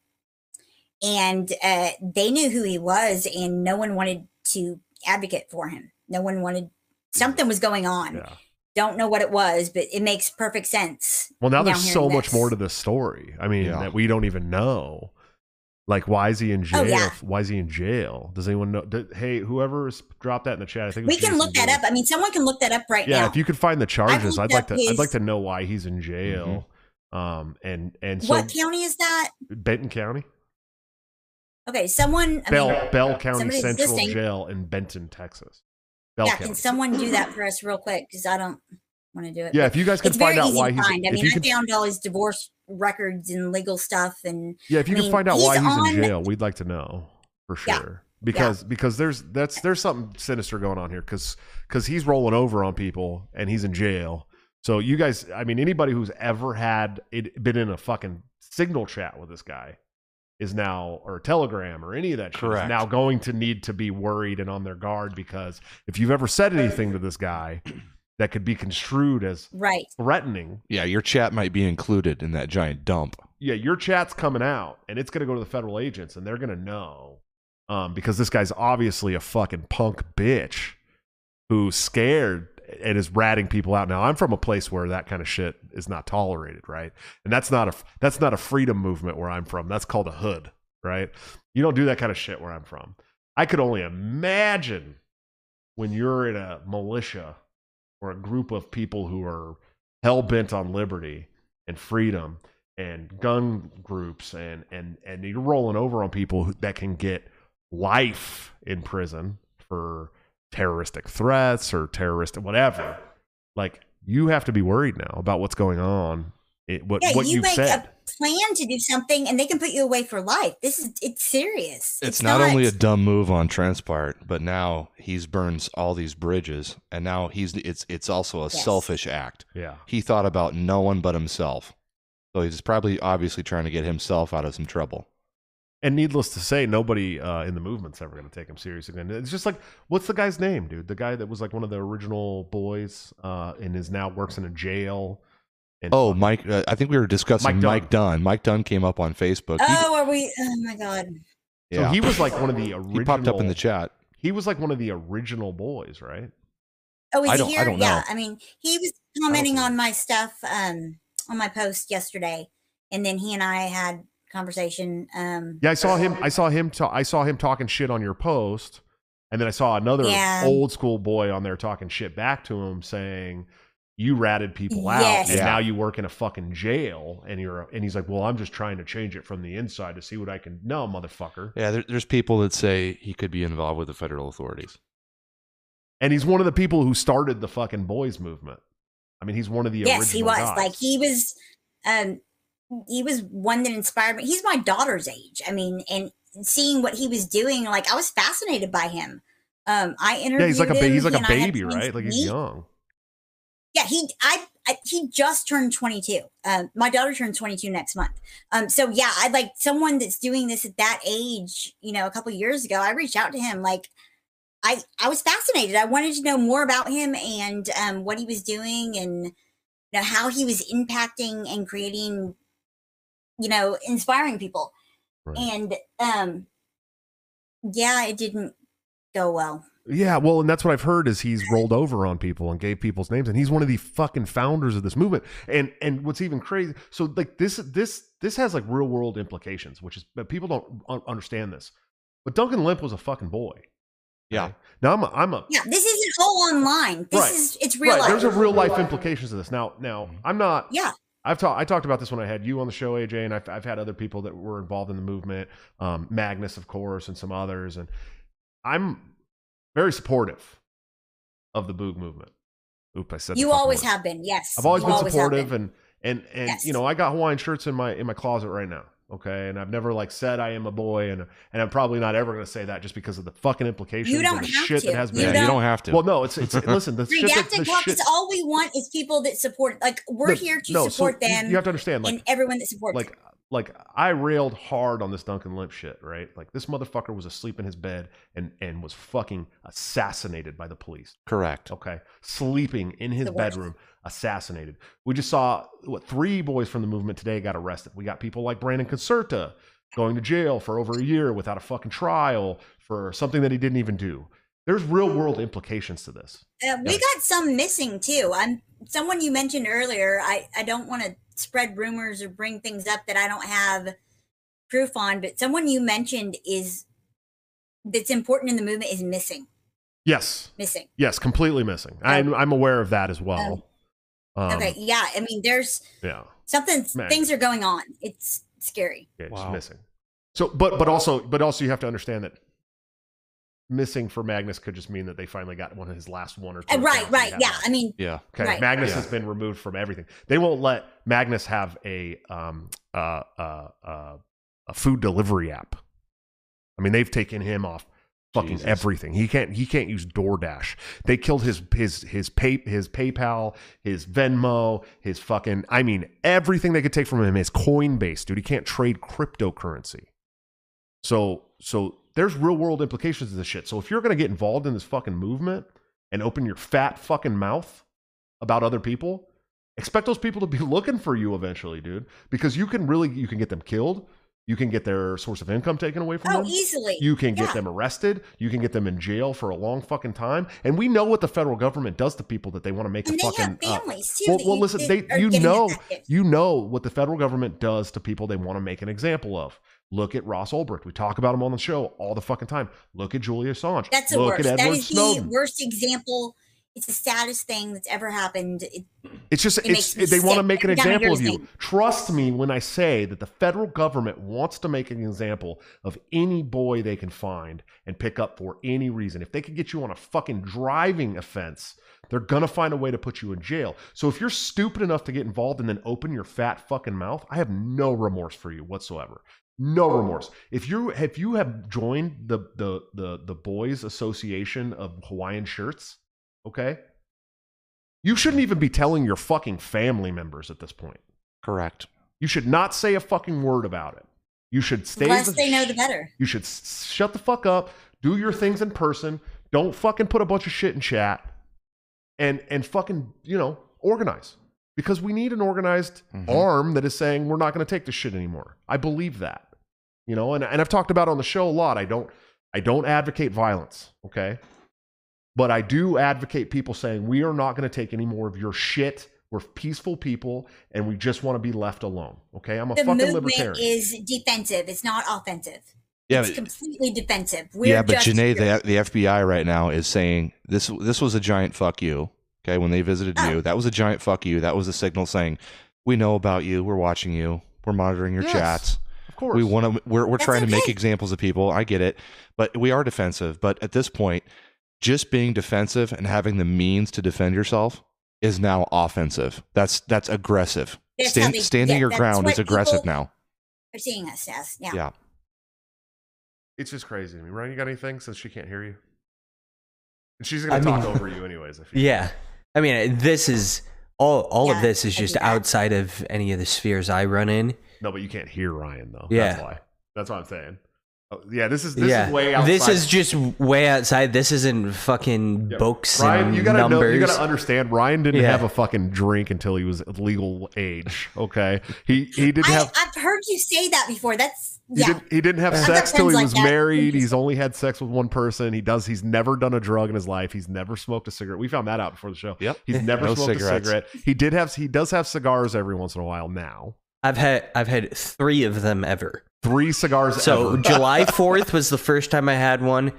and uh they knew who he was and no one wanted to advocate for him. No one wanted something was going on Yeah. don't know what it was, but it makes perfect sense. Well, now now there's hearing so much this. more to this story. I mean, Yeah. that we don't even know. Like, why is he in jail? Oh, yeah. Why is he in jail? Does anyone know? Did, hey, whoever's dropped that in the chat, I think We can look that up. I mean, someone can look that up right yeah, now. Yeah, if you could find the charges, I'd like to. I'd like to know why he's in jail. Um, and and so what county is that? Benton County, Okay, someone. I Bell mean, Bell County Central. Jail in Benton, Texas. Bell yeah, County. can someone do that for us real quick? Because I don't want to do it. yeah, if you guys can it's find very out easy why to he's find. I if mean, you I can found all his divorce records and legal stuff, and Yeah, if you I can find out why he's he's in jail, we'd like to know for Yeah. sure. Because because there's that's there's something sinister going on here because because he's rolling over on people and he's in jail. So you guys, I mean, anybody who's ever had it, been in a fucking signal chat with this guy is now or Telegram or any of that shit is Correct. now going to need to be worried and on their guard because if you've ever said anything to this guy that could be construed as right. threatening, Yeah, your chat might be included in that giant dump. yeah, your chat's coming out and it's going to go to the federal agents and they're going to know um, because this guy's obviously a fucking punk bitch who's scared and is ratting people out. Now, I'm from a place where that kind of shit is not tolerated, right? And that's not a that's not a freedom movement where I'm from. That's called a hood, right? You don't do that kind of shit where I'm from. I could only imagine when you're in a militia or a group of people who are hell bent on liberty and freedom and gun groups and and and you're rolling over on people who, that can get life in prison for terroristic threats or terrorist whatever. Like you have to be worried now about what's going on it, what Yeah, what you you've make said a plan to do something, and they can put you away for life. This is it's serious. It's, not, only a dumb move on Trent's part, but now he's burns all these bridges, and now he's it's it's also a Yes. selfish act. yeah He thought about no one but himself, so he's probably obviously trying to get himself out of some trouble. and needless to say nobody uh, in the movement's ever going to take him seriously and it's just like what's the guy's name dude the guy that was like one of the original boys uh and is now works in a jail and Oh, Mike! Uh, I think we were discussing Mike Mike, Dunn. Dunn. Mike Dunn came up on Facebook. He- Oh, are we? Oh my god. so he was like one of the original he popped up in the chat. he was like one of the original boys right Oh, is I he don't- I here? don't yeah. I mean, he was commenting on my stuff, um, on my post yesterday, and then he and I had conversation. Um, Yeah, I saw him. I saw him. Ta- I saw him talking shit on your post, and then I saw another Yeah. old school boy on there talking shit back to him, saying, you ratted people out Yes. and Yeah. now you work in a fucking jail and you're and he's like well i'm just trying to change it from the inside to see what i can no motherfucker Yeah, there, there's people that say he could be involved with the federal authorities. and he's one of the people who started the fucking boys movement i mean he's one of the yes, he was. guys. Like he was um he was one that inspired me. He's my daughter's age. I mean, and seeing what he was doing, like I was fascinated by him. Um I interviewed yeah he's like a him, he's like a and I had baby right like he's young Yeah, he I, I he just turned 22. Um my daughter turns 22 next month. Um so yeah, I like someone that's doing this at that age, you know, a couple years ago. I reached out to him like I I was fascinated. I wanted to know more about him and um what he was doing and you know how he was impacting and creating you know, inspiring people. Right. And um yeah, it didn't go well. Yeah, well, and that's what I've heard is he's rolled over on people and gave people's names, and he's one of the fucking founders of this movement. And and what's even crazy, so like this this this has like real world implications, which is but people don't understand this. But Duncan Lemp was a fucking boy. Yeah. okay? Now I'm a, I'm a Yeah, this isn't all online. This Right. is it's real right. life. There's a real life implications to this. Now now I'm not. yeah. I've talked. I talked about this when I had you on the show, AJ, and I've, I've had other people that were involved in the movement, um, Magnus, of course, and some others. And I'm very supportive of the Boog movement. Oop, I said You always word. have been, yes. I've always You been have supportive, been. and and and Yes. you know, I got Hawaiian shirts in my in my closet right now. Okay, and I've never like said I am a boy, and and I'm probably not ever going to say that just because of the fucking implications. You don't and the have shit to. that has been. Yeah, You you don't- don't have to. Well, no, it's it's listen. The shit that the Redacted shit. all we want is people that support. Like we're No, here to no, support you- them You have to understand, like and everyone that supports. like like I railed hard on this Duncan Lemp shit, right? Like this motherfucker was asleep in his bed and and was fucking assassinated by the police. Correct. Okay, sleeping in his bedroom, assassinated. We just saw what three boys from the movement today got arrested. We got people like Brandon Concerta going to jail for over a year without a fucking trial for something that he didn't even do. There's real world implications to this. Uh, we Yes. got some missing too. I'm someone you mentioned earlier. I I don't want to spread rumors or bring things up that I don't have proof on, but someone you mentioned is that's important in the movement is missing. Yes, Missing. yes, completely missing. I'm I'm aware of that as well. Um, okay, yeah. I mean, there's Yeah. something. Man. Things are going on. It's scary. Yeah, just Wow. missing. So, but but also but also you have to understand that missing for Magnus could just mean that they finally got one of his last one or two. Uh, right, accounts that he right. Yeah. I mean, Yeah. Okay, right. Magnus Yeah. has been removed from everything. They won't let Magnus have a um uh uh uh a food delivery app. I mean, they've taken him off fucking Jesus. everything. He can't he can't use DoorDash. They killed his his his pay his PayPal, his Venmo, his fucking I mean everything they could take from him is Coinbase, dude. He can't trade cryptocurrency. So so there's real world implications to this shit. So if you're gonna get involved in this fucking movement and open your fat fucking mouth about other people, expect those people to be looking for you eventually, dude. Because you can really you can get them killed. You can get their source of income taken away from oh, them. easily. You can get them arrested. You can get them in jail for a long fucking time. And we know what the federal government does to people that they want to make and fucking. uh, families too. well, well, you- listen. They, you know, you know what the federal government does to people they want to make an example of. Look at Ross Ulbricht. We talk about him on the show all the fucking time. Look at Julian Assange. That's the Look worst. at That is Snowden. the worst example. It's the saddest thing that's ever happened. It, It's just It it's they want to make an every time I example of you. name. Trust me when I say that the federal government wants to make an example of any boy they can find and pick up for any reason. If they could get you on a fucking driving offense, they're gonna find a way to put you in jail. So if you're stupid enough to get involved and then open your fat fucking mouth, I have no remorse for you whatsoever. No remorse. If you if you have joined the the the the boys association of Hawaiian shirts, okay? You shouldn't even be telling your fucking family members at this point. Correct. You should not say a fucking word about it. You should stay. the less the- they know, the better. You should s- shut the fuck up. Do your things in person. Don't fucking put a bunch of shit in chat. And and fucking you know organize because we need an organized Mhm. arm that is saying we're not going to take this shit anymore. I believe that. You know, and and I've talked about it on the show a lot. I don't I don't advocate violence. Okay. But I do advocate people saying we are not going to take any more of your shit. We're peaceful people, and we just want to be left alone. Okay, I'm a The fucking movement libertarian. is defensive. It's not offensive. Yeah, it's but- completely defensive. We're yeah, but just Janae, the the FBI right now is saying this this was a giant fuck you. Okay, when they visited Oh. you, that was a giant fuck you. That was a signal saying, "We know about you. We're watching you. We're monitoring your Yes, chats. Of course. We want to. We're we're That's trying to make examples of people. I get it, but we are defensive. But at this point, just being defensive and having the means to defend yourself is now offensive. That's that's aggressive. That's Stand, they- standing yeah, your ground is aggressive people now. Are seeing us as yeah. Yeah. It's just crazy to me. Ryan, you got anything since she can't hear you? And she's going I to talk mean- over you anyways. I feel. Yeah. I mean, this is all all of this is just outside of any of the spheres I run in. No, but you can't hear Ryan though. Yeah. That's why. That's what I'm saying. Oh, yeah, this is this yeah. is way outside. This is just way outside. This isn't fucking Yeah. books Ryan, and you gotta numbers. know, you gotta understand. Ryan didn't Yeah. have a fucking drink until he was legal age. Okay, he he didn't I, have I've heard you say that before. That's he, yeah. didn't, he didn't have I've sex till he like was that. married. He's only had sex with one person. He does. He's never done a drug in his life. He's never smoked a cigarette. We found that out before the show. Yep. He's never No smoked cigarettes. a cigarette. He did have. He does have cigars every once in a while now. I've had I've had three of them ever. Three cigars. So ever. July fourth was the first time I had one.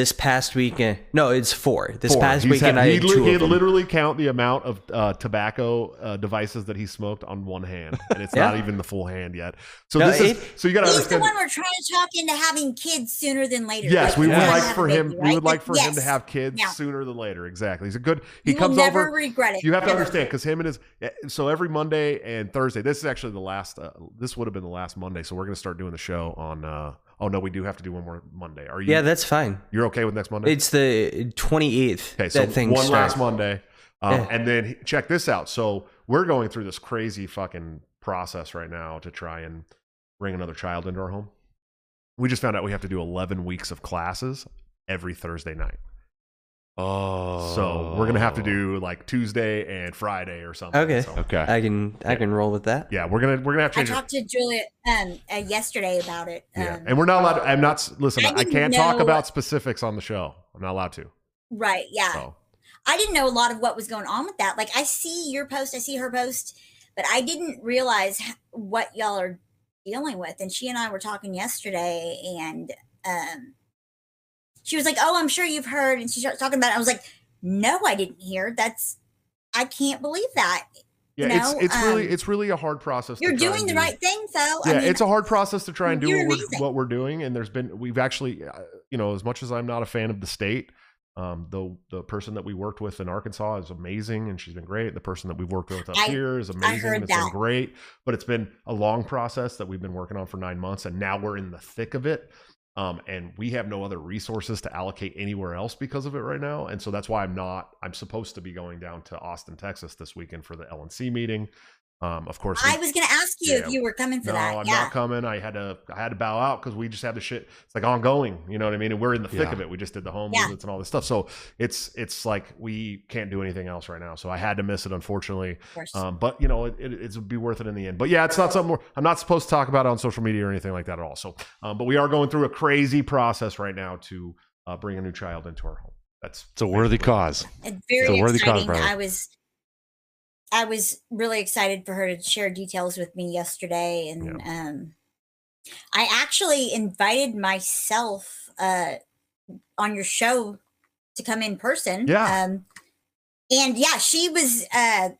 This past weekend, no, it's four. This Four. past He's weekend, had- I he, had li- two he of them. literally count the amount of uh, tobacco uh, devices that he smoked on one hand, and it's Yeah. not even the full hand yet. So No, this is so you got to He's the one we're trying to talk into having kids sooner than later. Yes, Like, we he's would trying to like for a him. We would like for him to have kids Yeah. sooner than later. Exactly. He's a good. He You comes will never over. regret it. You have to understand because him and his. eh, So every Monday and Thursday. This is actually the last. Uh, this would have been the last Monday. So we're going to start doing the show on. Oh no, we do have to do one more Monday. Are you? Yeah, that's fine. you're okay with next Monday. It's the twenty eighth. Okay, so one last. Monday, um, Yeah. and then check this out. So we're going through this crazy fucking process right now to try and bring another child into our home. We just found out we have to do 11 weeks of classes every Thursday night. Oh. So we're gonna have to do like Tuesday and Friday or something. Okay. So, Okay. I can I can roll with that. yeah, we're gonna we're gonna have to I change it. talked to Julia um, uh, yesterday about it. Yeah, Um, and we're not allowed. To, I'm not. s- Listen, I I, didn't can't talk know- about specifics on the show. I'm not allowed to. right. Yeah. So I didn't know a lot of what was going on with that. Like I see your post, I see her post, but I didn't realize what y'all are dealing with. And she and I were talking yesterday, and um, she was like, "Oh, I'm sure you've heard." And she started talking about it. I was like, "No, I didn't hear. That's I can't believe that. yeah, You it's know, it's really um, it's really a hard process. You're doing the do. right thing, though. yeah, I mean, it's a hard process to try and do what we're, what we're doing. And there's been we've actually, uh, you know, as much as I'm not a fan of the state, um, the the person that we worked with in Arkansas is amazing, and she's been great. The person that we've worked with up I- here is amazing. It's been that. great, but it's been a long process that we've been working on for nine months, and now we're in the thick of it. Um, and we have no other resources to allocate anywhere else because of it right now, and so that's why I'm not. I'm supposed to be going down to Austin, Texas this weekend for the LNC meeting. Um, of course, we- I was going to ask you Yeah. if you were coming for no, that. No, I'm yeah. not coming. I had to I had to bow out because we just had the shit. It's like ongoing, you know what I mean? And we're in the thick Yeah. of it. We just did the home Yeah. visits and all this stuff. So it's it's like we can't do anything else right now. So I had to miss it, unfortunately. Um, but you know, it, it it's be worth it in the end. But yeah, it's not something we're, I'm not supposed to talk about it on social media or anything like that at all. So, um, but we are going through a crazy process right now to uh, bring a new child into our home. That's It's a worthy cause. It's very a worthy cause, brother. I was I was really excited for her to share details with me yesterday and um I actually invited myself uh on your show to come in person. Yeah. Um and yeah, she was uh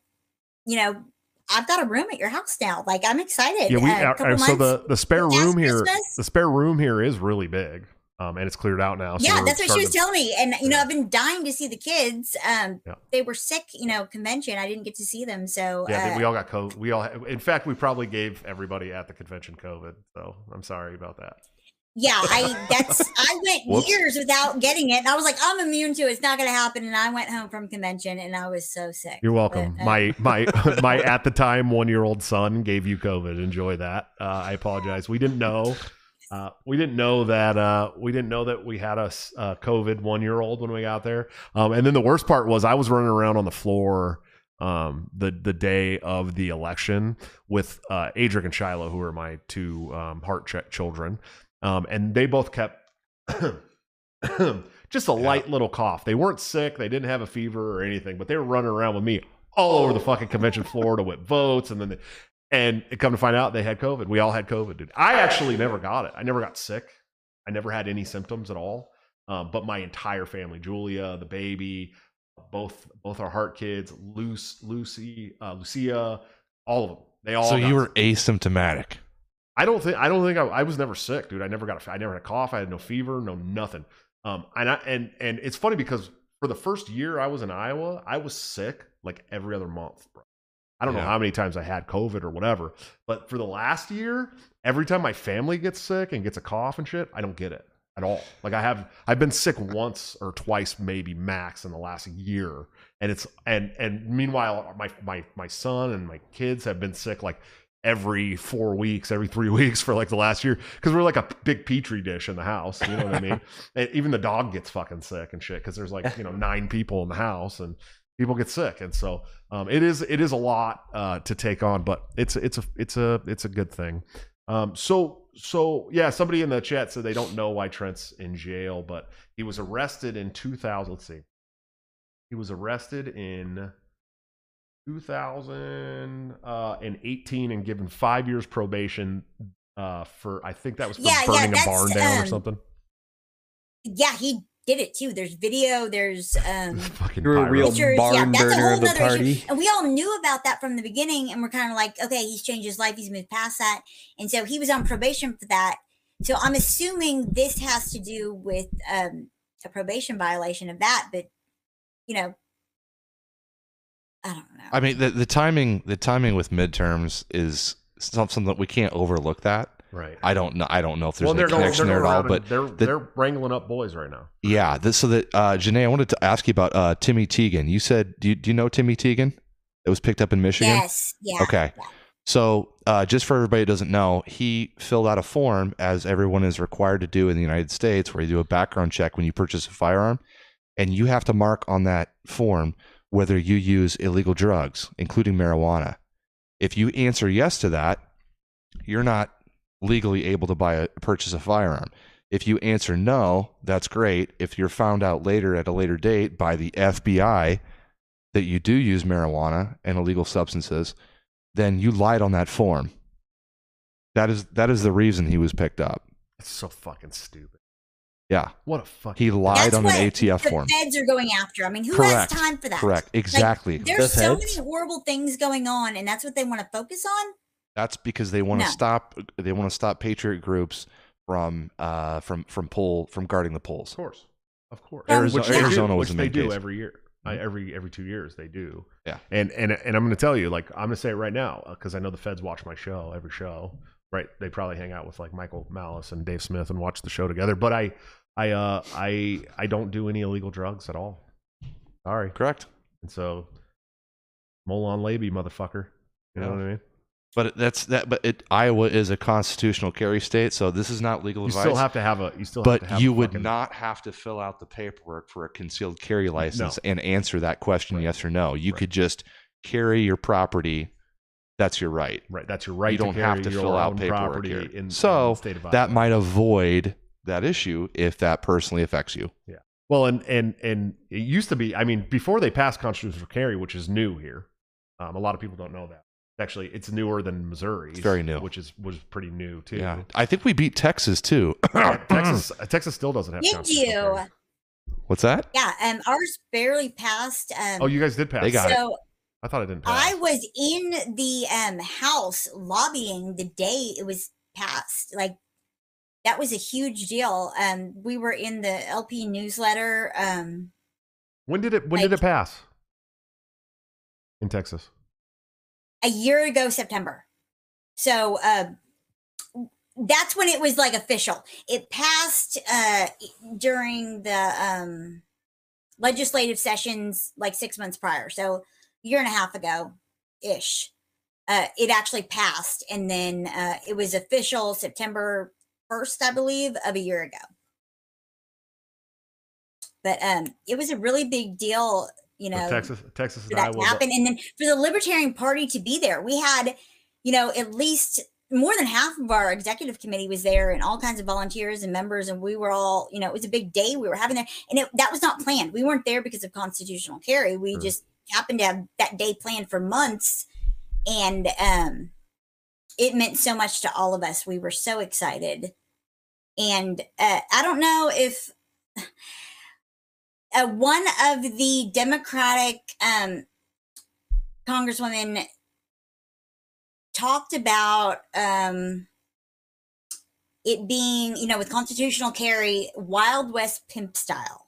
you know, I've got a room at your house now. Like I'm excited. Yeah, we Uh, uh, uh, so the the spare room here, Christmas? the spare room here is really big, um, and it's cleared out now. So yeah, that's what she was to- telling me. And you know, Yeah. I've been dying to see the kids. Um, Yeah. they were sick, you know, convention. I didn't get to see them, so Yeah, uh, we all got COVID. We all, in fact, we probably gave everybody at the convention COVID. So I'm sorry about that. yeah, I that's I went Whoops. years without getting it, and I was like, I'm immune to it. It's not going to happen. And I went home from convention, and I was so sick. You're welcome. But, uh, my my my at the time one year old son gave you COVID. Enjoy that. Uh, I apologize. We didn't know. Uh, we didn't know that. Uh, we didn't know that we had a uh, COVID one year old when we got there. Um, and then the worst part was I was running around on the floor um, the the day of the election with uh, Adric and Shiloh, who are my two um, heart ch- children, um, and they both kept just a light little cough. They weren't sick. They didn't have a fever or anything, but they were running around with me all over the fucking convention floor to whip votes, and then. They, and come to find out they had COVID. We all had COVID, dude. I actually never got it. I never got sick. I never had any symptoms at all. Um, but my entire family, Julia, the baby, both both our heart kids, Luce, Lucy, uh, Lucia, all of them. They all. so you were sick. asymptomatic. I don't think I don't think I, I was never sick, dude. I never got a, I never had a cough. I had no fever, no nothing. Um, and I and and it's funny because for the first year I was in Iowa, I was sick like every other month, bro. I don't know how many times I had COVID or whatever, but for the last year, every time my family gets sick and gets a cough and shit, I don't get it at all. Like I have, I've been sick once or twice, maybe max, in the last year, and it's and and meanwhile, my my my son and my kids have been sick like every four weeks, every three weeks for like the last year because we're like a big petri dish in the house. You know what I mean? And even the dog gets fucking sick and shit because there's like you know nine people in the house and people get sick, and so um, it is it is a lot uh, to take on, but it's it's a it's a it's a good thing. Um, so so yeah, somebody in the chat said they don't know why Trent's in jail, but he was arrested in 2000. Let's see, he was arrested in 2018 and given five years probation uh, for I think that was for Yeah, yeah, burning a barn down or um, something. Yeah, he did it too. There's video. There's um Fucking You're a real pictures. barn yeah, that's a burner whole of the nother issue. party. And we all knew about that from the beginning, and we're kind of like, okay, he's changed his life. He's moved past that, and so he was on probation for that. So I'm assuming this has to do with um a probation violation of that, but you know, I don't know. I mean, the, the timing the timing with midterms is something that we can't overlook. That right. I don't know. I don't know if there's well, any they're going, connection there at all. But they're the- they're wrangling up boys right now. yeah, this, so that uh, Janae, I wanted to ask you about uh, Timmy Teagan. You said, do you, do you know Timmy Teagan? It was picked up in Michigan. yes, yeah. Okay. yeah. So, uh, just for everybody who doesn't know, he filled out a form, as everyone is required to do in the United States, where you do a background check when you purchase a firearm. And you have to mark on that form whether you use illegal drugs, including marijuana. If you answer yes to that, you're not legally able to buy a purchase a firearm. If you answer no, that's great. If you're found out later at a later date by the FBI that you do use marijuana and illegal substances, then you lied on that form. That is that is the reason he was picked up. It's so fucking stupid. Yeah, What a fuck. he lied That's on an ATF the form. feds are going after. I mean, who Correct. has time for that? Correct. Exactly. There's The so feds? many horrible things going on, and that's what they want to focus on. That's because they want to No. stop. They want to stop patriot groups from uh from from poll from guarding the polls. Of course, of course. Arizona- which they Arizona do, was which the they do case. every year. Uh, every every two years they do. Yeah. And and and I'm going to tell you, like I'm going to say it right now because I know the feds watch my show every show. Right? They probably hang out with like Michael Malice and Dave Smith and watch the show together. But I I uh I I don't do any illegal drugs at all. Sorry. Correct. And so, Molon Labe, motherfucker. You know Yeah. what I mean? But that's that. But it, Iowa is a constitutional carry state, so this is not legal You advice. still have to have a. You still. have to but you would fucking- not have to fill out the paperwork for a concealed carry license and answer that question Right. yes or no. You Right. could just carry your property. That's your right. Right. That's your right. you don't to have to your fill out paperwork property here. in, in So, the state of That might avoid that issue if that personally affects you. Yeah. Well, and and and it used to be. I mean, before they passed constitutional carry, which is new here, um, a lot of people don't know that. Actually, it's newer than Missouri. It's very new. which is was pretty new too. Yeah, I think we beat Texas too. Texas, uh, Texas still doesn't have. Did you? What's that? Yeah, um, ours barely passed. Um, Oh, you guys did pass. They got it. so I thought it didn't pass. I was in the um house lobbying the day it was passed. Like that was a huge deal. Um, we were in the LP newsletter. Um, when did it? When did it pass? In Texas. A year ago September. So uh, that's when it was like official. It passed uh, during the um, legislative sessions like six months prior. So a year and a half ago ish. Uh, it actually passed, and then uh, it was official September first, I believe, of a year ago. But um, it was a really big deal, you know Texas, Texas and that Iowa. happen. And then for the Libertarian Party to be there, we had, you know, at least more than half of our executive committee was there and all kinds of volunteers and members. And we were all, you know, it was a big day we were having there. And it, that was not planned. We weren't there because of constitutional carry. We Sure. just happened to have that day planned for months. And um, it meant so much to all of us. We were so excited. And uh, I don't know if uh, one of the Democratic um, congresswomen talked about um, it being, you know, with constitutional carry, Wild West pimp style.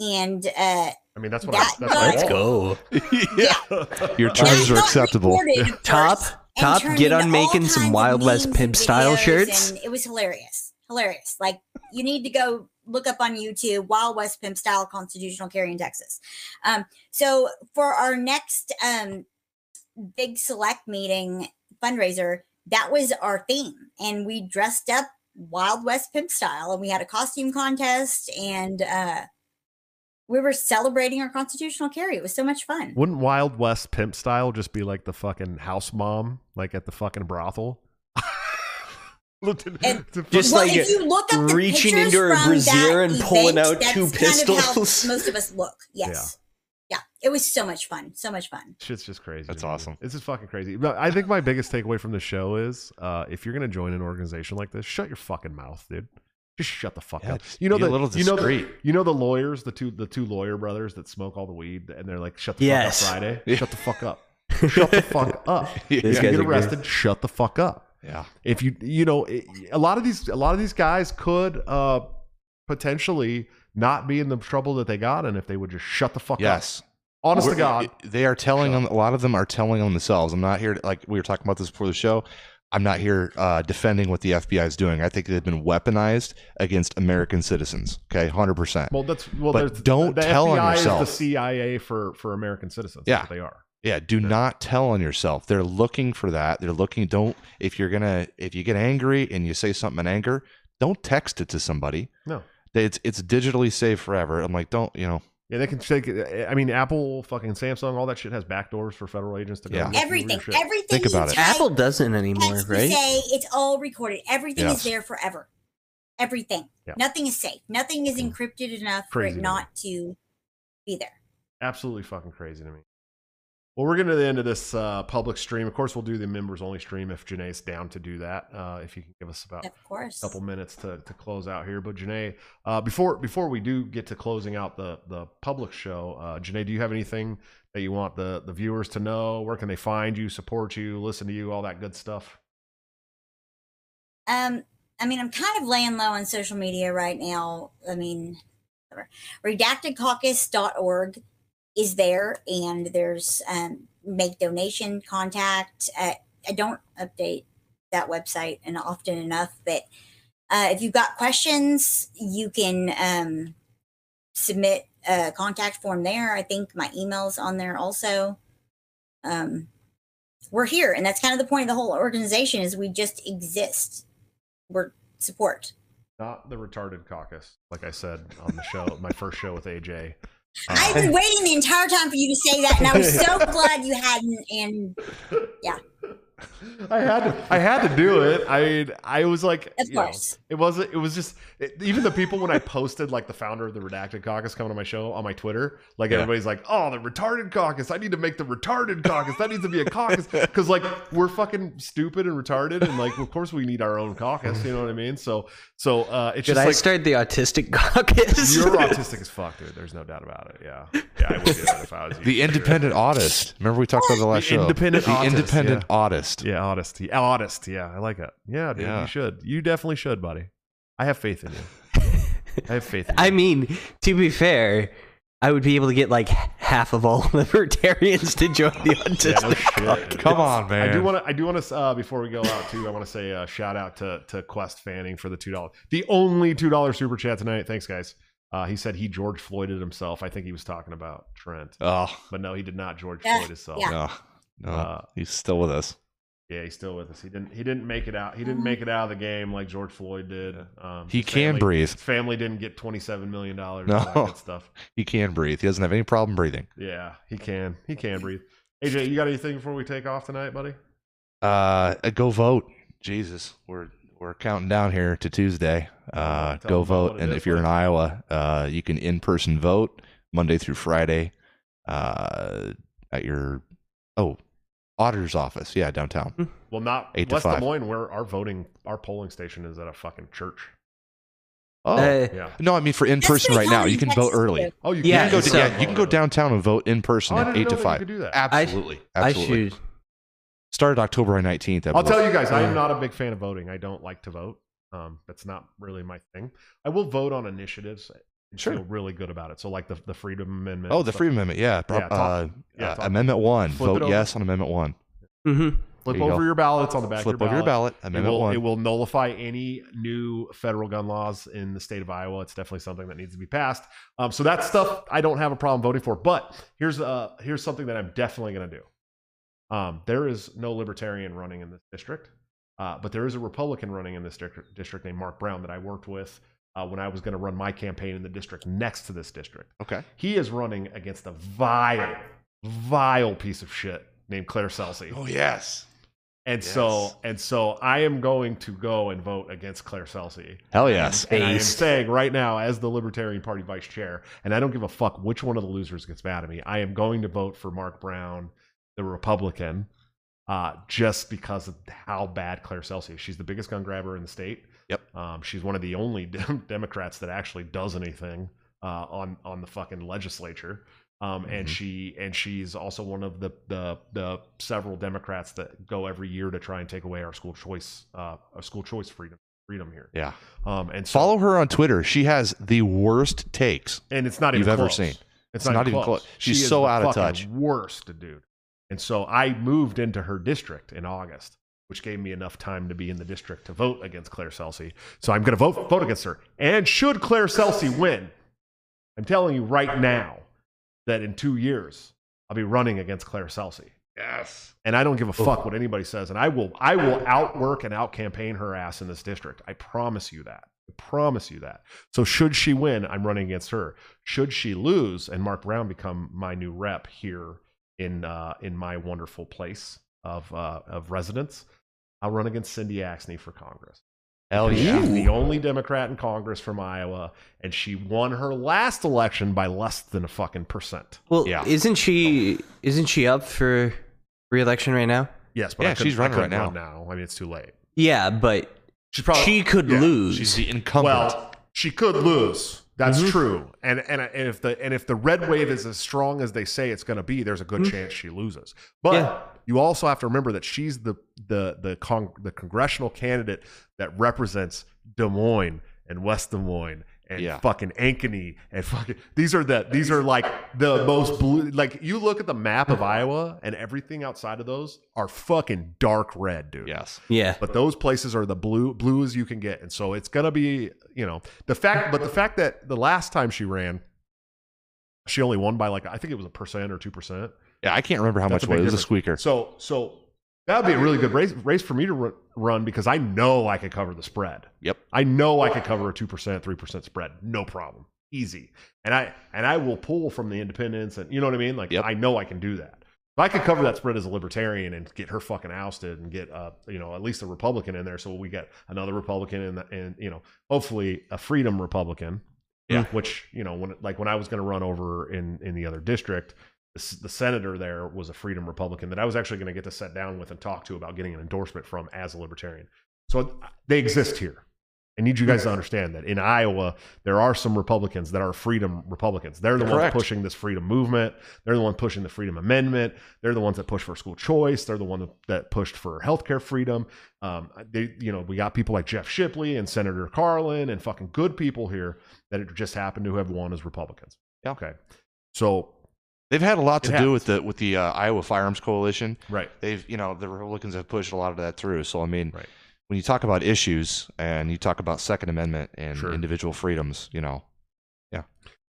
And uh, I mean, that's what That I, that's what I Let's want. go. Your terms are acceptable. recorded, Top, top, get on making some Wild West pimp style shirts. And it was hilarious. Hilarious. Like, you need to go look up on YouTube Wild West pimp style constitutional carry in Texas. Um, so, for our next um, big select meeting fundraiser, that was our theme. And we dressed up Wild West pimp style and we had a costume contest and uh, we were celebrating our constitutional carry. It was so much fun. Wouldn't Wild West pimp style just be like the fucking house mom, like at the fucking brothel? Looked at- And- Just well, like if you look up the reaching into her from brassiere that and pulling event, out two that's kind of how pistols. most of us look. Yes. Yeah. It was so much fun. So much fun. Shit's just crazy. That's to awesome. This is fucking crazy. But I think my biggest takeaway from the show is uh, if you're gonna join an organization like this, shut your fucking mouth, dude. Just shut the fuck Yeah, up. You know be a the little you know the, you know the lawyers, the two the two lawyer brothers that smoke all the weed, and they're like, "Shut the Yes. fuck up, Friday. Yeah. Shut the fuck up. Shut the fuck up. Yeah. If you guys get are great. arrested, shut the fuck up. Yeah. If you you know a lot of these a lot of these guys could uh potentially not be in the trouble that they got and if they would just shut the fuck up. Yes. Honest to We're- God. They are telling them, a lot of them are telling on themselves. I'm not here, to, like we were talking about this before the show. I'm not here uh, defending what the FBI is doing. I think they've been weaponized against American citizens. Okay, 100%. Well, that's well. But don't the tell on FBI yourself. Is the CIA for for American citizens. Yeah. They are. Yeah, do not tell on yourself. They're looking for that. They're looking don't if you're going to if you get angry and you say something in anger, don't text it to somebody. No. It's it's digitally saved forever. I'm like, don't, you know, Yeah, they can take. I mean, Apple, fucking Samsung, all that shit has backdoors for federal agents to go. Yeah. look through your Everything. shit. Everything. Think about it. Apple doesn't anymore, text, you right? Say it's all recorded. Everything Yes. is there forever. Everything. Yeah. Nothing is safe. Nothing is Mm. encrypted enough for it to me. not to be there. Absolutely fucking crazy to me. Well, we're getting to the end of this uh, public stream. Of course, we'll do the members only stream if Janae's down to do that. Uh, if you can give us about Of course. couple minutes to, to close out here. But Janae, uh, before before we do get to closing out the the public show, uh, Janae, do you have anything that you want the the viewers to know? Where can they find you, support you, listen to you, all that good stuff? Um, I mean, I'm kind of laying low on social media right now. I mean, redactedcaucus.org is there, and there's um, make donation contact. Uh, I don't update that website and often enough, but uh, if you've got questions, you can um, submit a contact form there. I think my email's on there also. Um, we're here, and that's kind of the point of the whole organization: is we just exist. We're support. Not the retarded caucus, like I said on the show, my first show with AJ. Uh, I've been waiting the entire time for you to say that, and I was so glad you hadn't. And I had to, I had to do it. I I was like, Of you know, it wasn't. It was just it, even the people when I posted like the founder of the Redacted Caucus coming to my show on my Twitter, like Yeah. everybody's like, oh, the retarded caucus. I need to make the retarded caucus. That needs to be a caucus because like we're fucking stupid and retarded, and like of course we need our own caucus. You know what I mean? So so uh, it's Should just I like. start the autistic caucus? you're autistic as fuck, dude. There's no doubt about it. Yeah, yeah, I would do that if I was you. the for sure. independent autist. Remember we talked about the last The show. independent the autist, independent autist. Yeah, honest. Yeah, honest. Yeah, I like it. Yeah, dude, Yeah. you should. You definitely should, buddy. I have faith in you. I have faith in you. I mean, to be fair, I would be able to get like half of all libertarians to join the Yeah, autistic. no. Come on, man. I do want to. I do want to. Uh, before we go out, too, I want to say uh, shout out to to Quest Fanning for the two dollars, the only two dollar super chat tonight. Thanks, guys. Uh, he said he George Floyded himself. I think he was talking about Trent, Oh, but no, he did not George Yeah, Floyd himself. yeah. no. No. Uh, he's still with us. Yeah, he's still with us. He didn't. He didn't make it out. He didn't make it out of the game like George Floyd did. Um, He can family- breathe. His family didn't get twenty seven million dollars. No. that good stuff. He can breathe. He doesn't have any problem breathing. Yeah, he can. He can breathe. AJ, you got anything before we take off tonight, buddy? Uh, go vote. Jesus, we're we're counting down here to Tuesday. Uh, go vote, and if you're in. Iowa, uh, you can in person vote Monday through Friday. Uh, at your oh auditor's office, yeah, downtown. Well, not Eight to West. Des Moines, where our voting, our polling station is at a fucking church. Oh, Uh, Yeah. no, I mean for in person right now. You can vote early. Oh, you Yeah, You can go, so- yeah, you can go downtown and vote in person Oh, at eight to that you five. could do that. Absolutely, I absolutely. should. Started October nineteenth. I'll tell you guys, I am not a big fan of voting. I don't like to vote. Um, that's not really my thing. I will vote on initiatives and Sure. feel really good about it. So, like the the Freedom Amendment. Oh, the stuff. Freedom Amendment. Yeah. Pro- Yeah, talk- uh, yeah, uh, amendment one. Flip Vote yes on Amendment one. Mm-hmm. Flip you over go. your ballots on the back Flip of your over your ballot. ballot. It Amendment will, one. it will nullify any new federal gun laws in the state of Iowa. It's definitely something that needs to be passed. Um, so that stuff I don't have a problem voting for. But here's uh here's something that I'm definitely going to do. Um, there is no libertarian running in this district, uh, but there is a Republican running in this district, district named Mark Brown that I worked with uh, when I was going to run my campaign in the district next to this district. okay. He is running against a vile, vile piece of shit named Claire Celsi. Oh yes. And so and so I am going to go and vote against Claire Celsi. Hell yes. And I am saying right now, as the Libertarian Party vice chair, and I don't give a fuck which one of the losers gets mad at me, I am going to vote for Mark Brown, the Republican, uh, just because of how bad Claire Celsi is. She's the biggest gun grabber in the state. Yep. Um, she's one of the only dem- Democrats that actually does anything uh, on on the fucking legislature. Um, and Mhm. she and she's also one of the, the the several Democrats that go every year to try and take away our school choice uh, our school choice freedom freedom here. Yeah. Um, and so, Follow her on Twitter. She has the worst takes. and it's not even you've ever seen. It's, It's not, not even close. close. She's is so out of touch. Worst, dude. And so I moved into her district in August, which gave me enough time to be in the district to vote against Claire Celsi. So I'm going to vote vote against her. And should Claire Celsi win, I'm telling you right now that in two years I'll be running against Claire Celsi. Yes. And I don't give a fuck what anybody says. And I will I will outwork and outcampaign her ass in this district. I promise you that. I promise you that. So should she win, I'm running against her. Should she lose and Mark Brown become my new rep here in uh, in my wonderful place of uh, of residence, I'll run against Cindy Axne for Congress. Hell She's yeah. the only Democrat in Congress from Iowa, and she won her last election by less than a fucking percent. Well, Yeah. isn't she isn't she up for re-election right now? Yes, but Yeah, I she's running I couldn't right run now. I mean, it's too late. Yeah, but She's probably she could yeah, lose. She's the incumbent. Well, she could lose. That's mm-hmm. true. And, and and if the and if the red wave is as strong as they say it's going to be, there's a good mm-hmm. chance she loses. But Yeah. you also have to remember that she's the the the con- the congressional candidate that represents Des Moines and West Des Moines and Yeah. fucking Ankeny and fucking these are the these are like the most blue like you look at the map of Iowa and everything outside of those are fucking dark red, dude. yes. yeah. But those places are the blue blue as you can get, and so it's gonna be you know the fact. But the fact that the last time she ran, she only won by like I think it was a percent or two percent. Yeah, I can't remember how That's much it was. It was a squeaker. So so that would be a really good race race for me to ru- run because I know I could cover the spread. Yep. I know I could cover a two percent, three percent spread, no problem, easy. And I and I will pull from the independents, and you know what I mean. Like Yep. I know I can do that. If I could cover that spread as a libertarian and get her fucking ousted and get uh you know at least a Republican in there, so we get another Republican and and you know hopefully a Freedom Republican. Yeah. Which you know when like when I was going to run over in in the other district, the, the senator there was a Freedom Republican that I was actually going to get to sit down with and talk to about getting an endorsement from as a libertarian. So they exist here. I need you guys to understand that in Iowa, there are some Republicans that are freedom Republicans. They're the Correct. ones pushing this freedom movement. They're the ones pushing the Freedom Amendment. They're the ones that push for school choice. They're the one that, pushed for healthcare freedom. Um, they, you know, we got people like Jeff Shipley and Senator Carlin and fucking good people here that it just happened to have won as Republicans. Yeah. Okay. So They've had a lot It to do with the with the uh, Iowa Firearms Coalition. right. They've you know the Republicans have pushed a lot of that through. So I mean, Right. when you talk about issues and you talk about Second Amendment and Sure. individual freedoms, you know,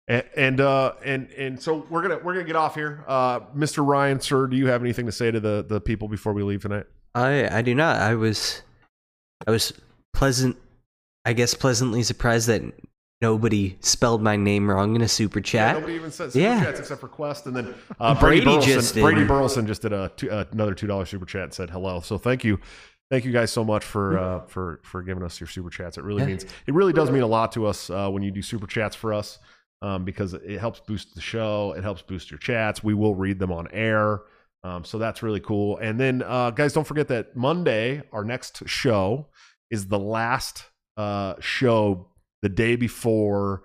And and uh and and so we're gonna we're gonna get off here. Uh Mr. Ryan, sir, do you have anything to say to the the people before we leave tonight? I I do not. I was I was pleasant I guess pleasantly surprised that nobody spelled my name wrong in a super Yeah, chat. nobody even said super Yeah. chats except for Quest, and then uh, Brady, Brady Burleson. just did. Brady Burleson just did a two, uh, another two dollar super chat and said hello. So thank you, thank you guys so much for uh, for for giving us your super chats. It really Yeah. means it really does mean a lot to us uh, when you do super chats for us um, because it helps boost the show. It helps boost your chats. We will read them on air. Um, so that's really cool. And then, uh, guys, don't forget that Monday, our next show, is the last uh, show the day before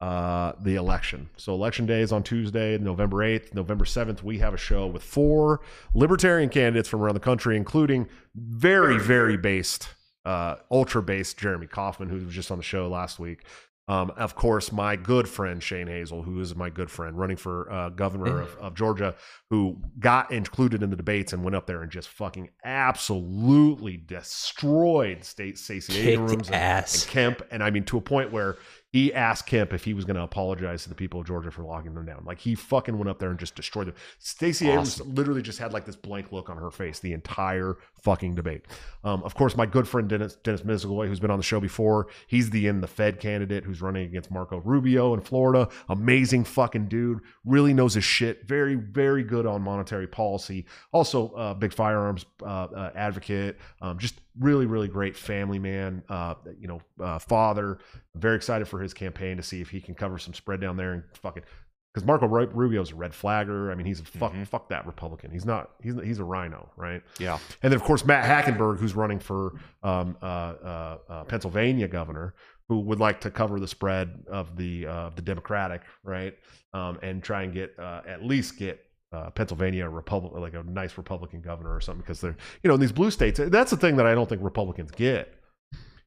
uh, the election. So election day is on Tuesday, November 8th. November 7th, we have a show with four libertarian candidates from around the country, including very, very based, uh, ultra based Jeremy Kauffman, who was just on the show last week. Um, of course, my good friend Shane Hazel, who is my good friend, running for uh, governor of, of Georgia, who got included in the debates and went up there and just fucking absolutely destroyed State Stacey Abrams and, and Kemp, and I mean to a point where he asked Kemp if he was going to apologize to the people of Georgia for locking them down. Like he fucking went up there and just destroyed them. Stacey Abrams literally just had like this blank look on her face the entire fucking debate. Um, of course, my good friend Dennis Dennis Misigoy, who's been on the show before, he's the in the Fed candidate who's running against Marco Rubio in Florida. Amazing fucking dude, really knows his shit. Very very good on monetary policy. Also, uh, big firearms uh, uh, advocate. Um, just really really great family man. Uh, you know, uh, father. Very excited for his campaign to see if he can cover some spread down there and fucking because Marco Rubio's a red flagger. I mean, he's a fuck fuck that Republican. He's not. He's he's a rhino, right? Yeah. And then of course Matt Hackenburg, who's running for um, uh, uh, uh, Pennsylvania governor, who would like to cover the spread of the uh, the Democratic, right, um, and try and get uh, at least get. Uh, Pennsylvania, a Republic, like a nice Republican governor or something, because they're, you know, in these blue states, that's the thing that I don't think Republicans get.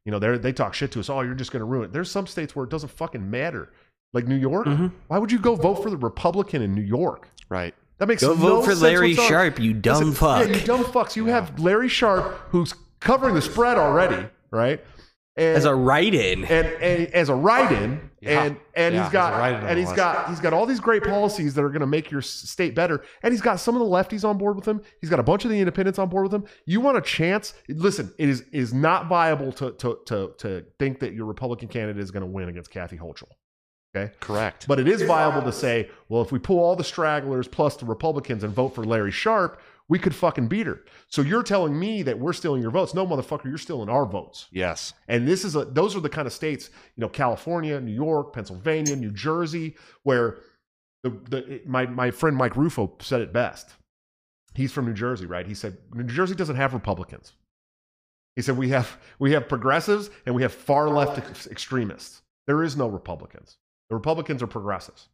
You know, they they talk shit to us. Oh, you're just going to ruin it. There's some states where it doesn't fucking matter, like New York. Mhm. Why would you go vote for the Republican in New York? Right. That makes Go no vote for sense Larry whatsoever. Sharpe, you dumb Listen, fuck. Yeah, you dumb fucks. You have Larry Sharpe who's covering the spread already, right? And, As a write-in. and, and as a write-in, Yeah. and and Yeah, he's got a write-in on and he's got he's got all these great policies that are going to make your state better, and he's got some of the lefties on board with him. He's got a bunch of the independents on board with him. You want a chance? Listen, it is is not viable to to to to think that your Republican candidate is going to win against Kathy Hochul. Okay, Correct. but it is viable to say, well, if we pull all the stragglers plus the Republicans and vote for Larry Sharpe, we could fucking beat her. So you're telling me that we're stealing your votes? No, motherfucker, you're stealing our votes. yes. And this is a those are the kind of states, you know, California, New York, Pennsylvania, New Jersey, where the the my my friend Mike Rufo said it best. He's from New Jersey, right? He said New Jersey doesn't have Republicans. He said we have we have progressives and we have far left ex- extremists. There is no Republicans. The Republicans are progressives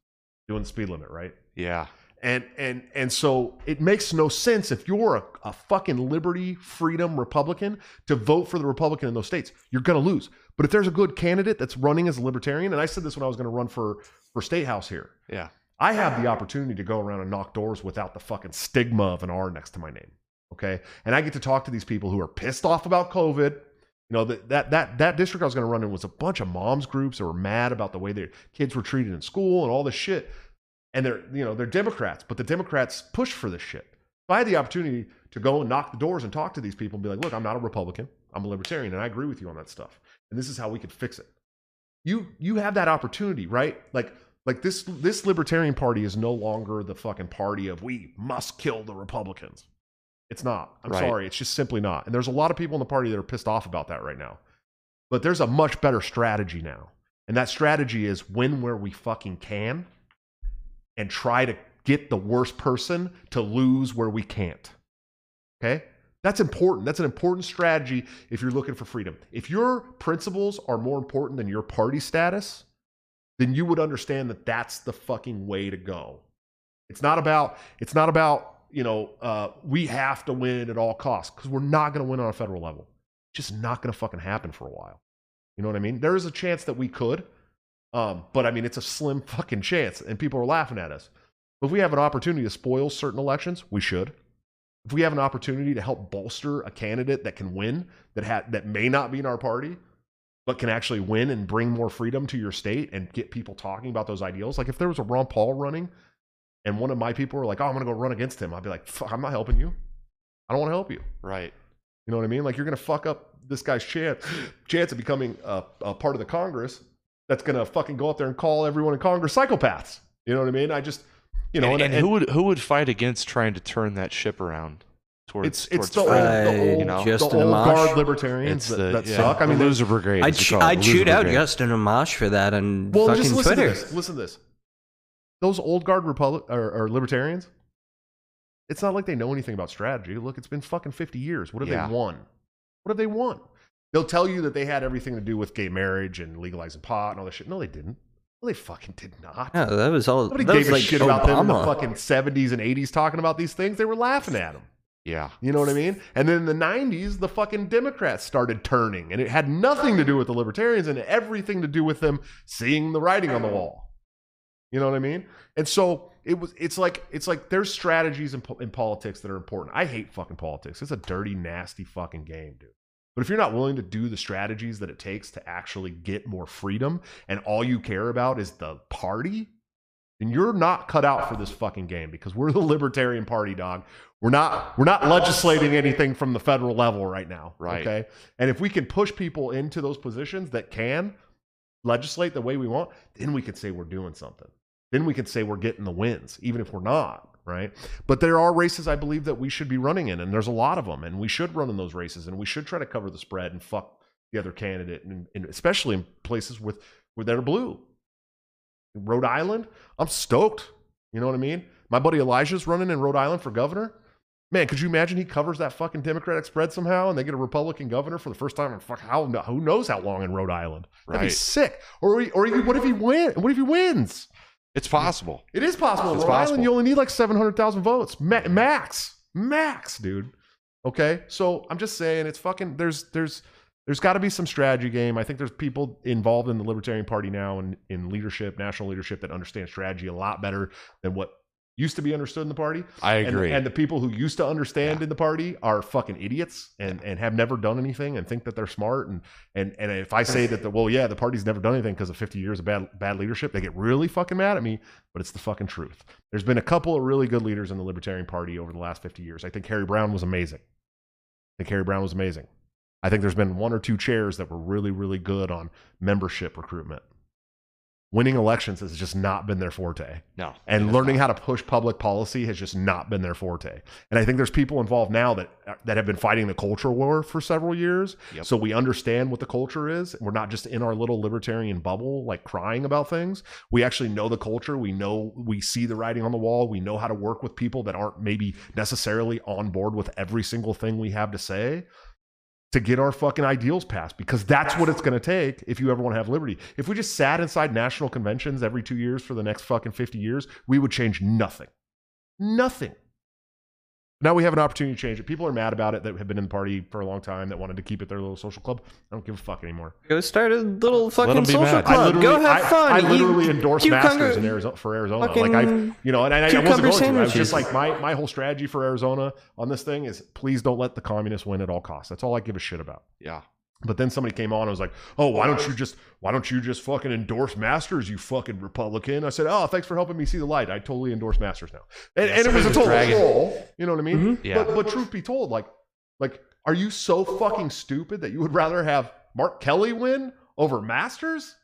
doing the speed limit, right? Yeah. And and and so it makes no sense if you're a, a fucking liberty, freedom Republican to vote for the Republican in those states. You're gonna lose. But if there's a good candidate that's running as a libertarian, and I said this when I was gonna run for for state house here, Yeah. I have the opportunity to go around and knock doors without the fucking stigma of an R next to my name. Okay. And I get to talk to these people who are pissed off about COVID. You know, that that that, that district I was going to run in was a bunch of moms groups that were mad about the way their kids were treated in school and all this shit. And they're, you know, they're Democrats, but the Democrats push for this shit. So I had the opportunity to go and knock the doors and talk to these people and be like, look, I'm not a Republican. I'm a libertarian and I agree with you on that stuff. And this is how we could fix it. You you have that opportunity, right? Like like this this libertarian party is no longer the fucking party of we must kill the Republicans. It's not. I'm Right. sorry. It's just simply not. And there's a lot of people in the party that are pissed off about that right now. But there's a much better strategy now. And that strategy is win where we fucking can and try to get the worst person to lose where we can't. Okay? That's important. That's an important strategy if you're looking for freedom. If your principles are more important than your party status, then you would understand that that's the fucking way to go. It's not about it's not about, you know, uh, we have to win at all costs because we're not going to win on a federal level. Just not going to fucking happen for a while. You know what I mean? There is a chance that we could, um, but I mean, it's a slim fucking chance, and people are laughing at us. But if we have an opportunity to spoil certain elections, we should. If we have an opportunity to help bolster a candidate that can win, that ha- that may not be in our party, but can actually win and bring more freedom to your state and get people talking about those ideals. Like if there was a Ron Paul running, and one of my people were like, "Oh, I'm going to go run against him," I'd be like, Fuck, "I'm not helping you. I don't want to help you." Right. You know what I mean? Like you're going to fuck up this guy's chance chance of becoming a, a part of the Congress. That's going to fucking go up there and call everyone in Congress psychopaths. You know what I mean? I just, you know, and, and and- who would who would fight against trying to turn that ship around towards it's it's towards the old, freedom? the old, you know? the old Amash. guard libertarians It's that, the that yeah, suck. I mean, the there's- loser brigade. I'd, as ch- I'd the loser shoot out brigade. Justin Amash for that and well, fucking just listen Twitter. to this. Listen to this. Those old guard republic or, or libertarians. It's not like they know anything about strategy. Look, it's been fucking fifty years. What have Yeah. they won? What have they won? They'll tell you that they had everything to do with gay marriage and legalizing pot and all this shit. No, they didn't. No, they fucking did not. No, that was all. Nobody that gave was a like shit about them in the fucking 70s and 80s talking about these things. They were laughing at them. Yeah. You know what I mean? And then in the 90s, the fucking Democrats started turning, and it had nothing to do with the libertarians and everything to do with them seeing the writing on the wall. You know what I mean? And so it was. It's like it's like there's strategies in, in politics that are important. I hate fucking politics. It's a dirty, nasty fucking game, dude. But if you're not willing to do the strategies that it takes to actually get more freedom, and all you care about is the party, then you're not cut out for this fucking game because we're the Libertarian Party, dog. We're not we're not legislating anything from the federal level right now. Right. Okay. And if we can push people into those positions that can legislate the way we want, then we can say we're doing something. Then we can say we're getting the wins, even if we're not. Right. But there are races I believe that we should be running in, and there's a lot of them, and we should run in those races, and we should try to cover the spread and fuck the other candidate, and, and especially in places with where they're blue. Rhode Island, I'm stoked. You know what I mean? My buddy Elijah's running in Rhode Island for governor. Man, could you imagine he covers that fucking Democratic spread somehow and they get a Republican governor for the first time in fuck how who knows how long in Rhode Island? That'd be Right. sick. Or or what if he win? What if he wins? It's possible. It is possible. It's Rhode possible. Island, you only need like 700,000 votes. Ma- max. Max, dude. Okay? So I'm just saying it's fucking there's there's there's got to be some strategy game. I think there's people involved in the Libertarian Party now and in leadership, national leadership that understand strategy a lot better than what used to be understood in the party. I agree. And, the people who used to understand in the party are fucking idiots and, and have never done anything and think that they're smart. And and and if I say that the well, yeah, the party's never done anything because of 50 years of bad bad leadership, they get really fucking mad at me. But it's the fucking truth. There's been a couple of really good leaders in the Libertarian Party over the last 50 years. I think Harry Browne was amazing. I think Harry Browne was amazing. I think there's been one or two chairs that were really, really good on membership recruitment. Winning elections has just not been their forte no. and learning not. how to push public policy has just not been their forte. And I think there's people involved now that that have been fighting the culture war for several years. Yep. So we understand what the culture is. We're not just in our little libertarian bubble like crying about things. We actually know the culture. We know we see the writing on the wall. We know how to work with people that aren't maybe necessarily on board with every single thing we have to say to get our fucking ideals passed because that's what it's going to take if you ever want to have liberty. If we just sat inside national conventions every two years for the next fucking 50 years, we would change nothing. Nothing. Now we have an opportunity to change it. People are mad about it that have been in the party for a long time that wanted to keep it their little social club. I don't give a fuck anymore. Go start a little fucking social mad. Club. Go have I, fun. I Eat literally endorse cucumber- masters in Arizona for Arizona. like I, you know, and I, I wasn't cucumber going to. I was just like my my whole strategy for Arizona on this thing is please don't let the communists win at all costs. That's all I give a shit about. Yeah. But then somebody came on and was like, "Oh, why don't you just why don't you just fucking endorse Masters, you fucking Republican?" I said, "Oh, thanks for helping me see the light. I totally endorse Masters now." And, Yeah, and it was a total dragging- troll. You know what I mean? Mhm. Yeah. But but truth be told, like like are you so fucking stupid that you would rather have Mark Kelly win over Masters?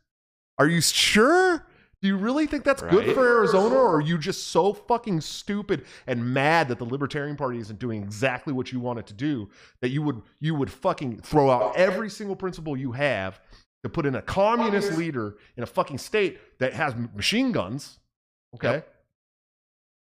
Are you sure? Do you really think that's good for Arizona, or are you just so fucking stupid and mad that the Libertarian Party isn't doing exactly what you want it to do that you would you would fucking throw out every single principle you have to put in a communist leader in a fucking state that has machine guns, okay? Yep.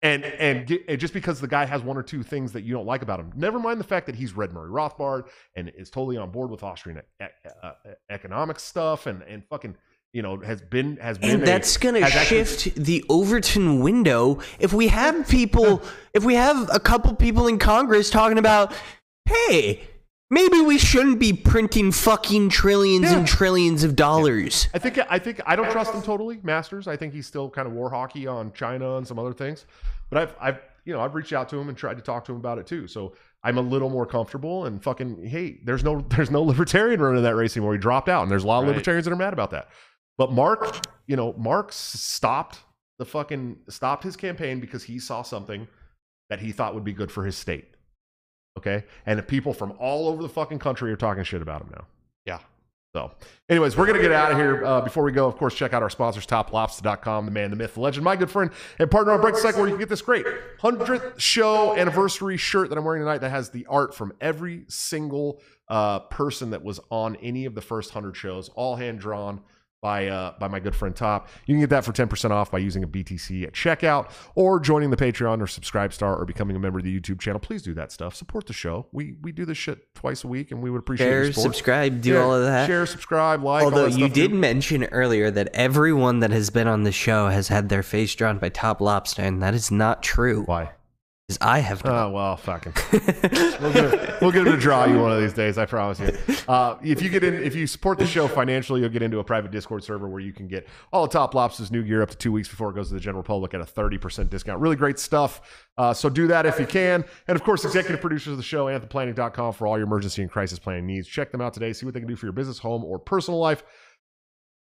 And and, get, and just because the guy has one or two things that you don't like about him, never mind the fact that he's read Murray Rothbard and is totally on board with Austrian e- uh, economic stuff and and fucking you know has been has been And a- that's going to has actually- shift the Overton window if we have people, if we have a couple people in Congress talking about, hey, maybe we shouldn't be printing fucking trillions Yeah. and trillions of dollars. I think I think I don't trust him totally, Masters. I think he's still kind of war hockey on China and some other things. But I've I've you know I've reached out to him and tried to talk to him about it too. So I'm a little more comfortable and fucking hey, there's no there's no libertarian running that race anymore. He dropped out, and there's a lot of Right. libertarians that are mad about that. But Mark, you know, Mark stopped the fucking stopped his campaign because he saw something that he thought would be good for his state. Okay, and people from all over the fucking country are talking shit about him now. Yeah. So, anyways, we're going to get out of here. Uh, before we go, of course, check out our sponsors, toplobster.com, the man, the myth, the legend, my good friend and partner on Break the Cycle, where you can get this great 100th show anniversary shirt that I'm wearing tonight that has the art from every single uh, person that was on any of the first 100 shows, all hand drawn. By uh, by my good friend Top. You can get that for 10% off by using a BTC at checkout or joining the Patreon or Subscribe Star or becoming a member of the YouTube channel. Please do that stuff. Support the show. We we do this shit twice a week and we would appreciate your Share, support. subscribe, do Yeah, all of that. Share, subscribe, like. Although you did mention earlier that everyone that has been on the show has had their face drawn by Top Lobster, and that is not true. Why? Because I have not. Oh well, fucking. we'll, get him, we'll get him to draw you one of these days. I promise you. Uh, if you get in, if you support the show financially, you'll get into a private Discord server where you can get all the Top Lobster's new gear up to two weeks before it goes to the general public at a thirty percent discount. Really great stuff. Uh, so do that if you can. And of course, executive producers of the show, anthemplanning.com for all your emergency and crisis planning needs. Check them out today. See what they can do for your business, home, or personal life.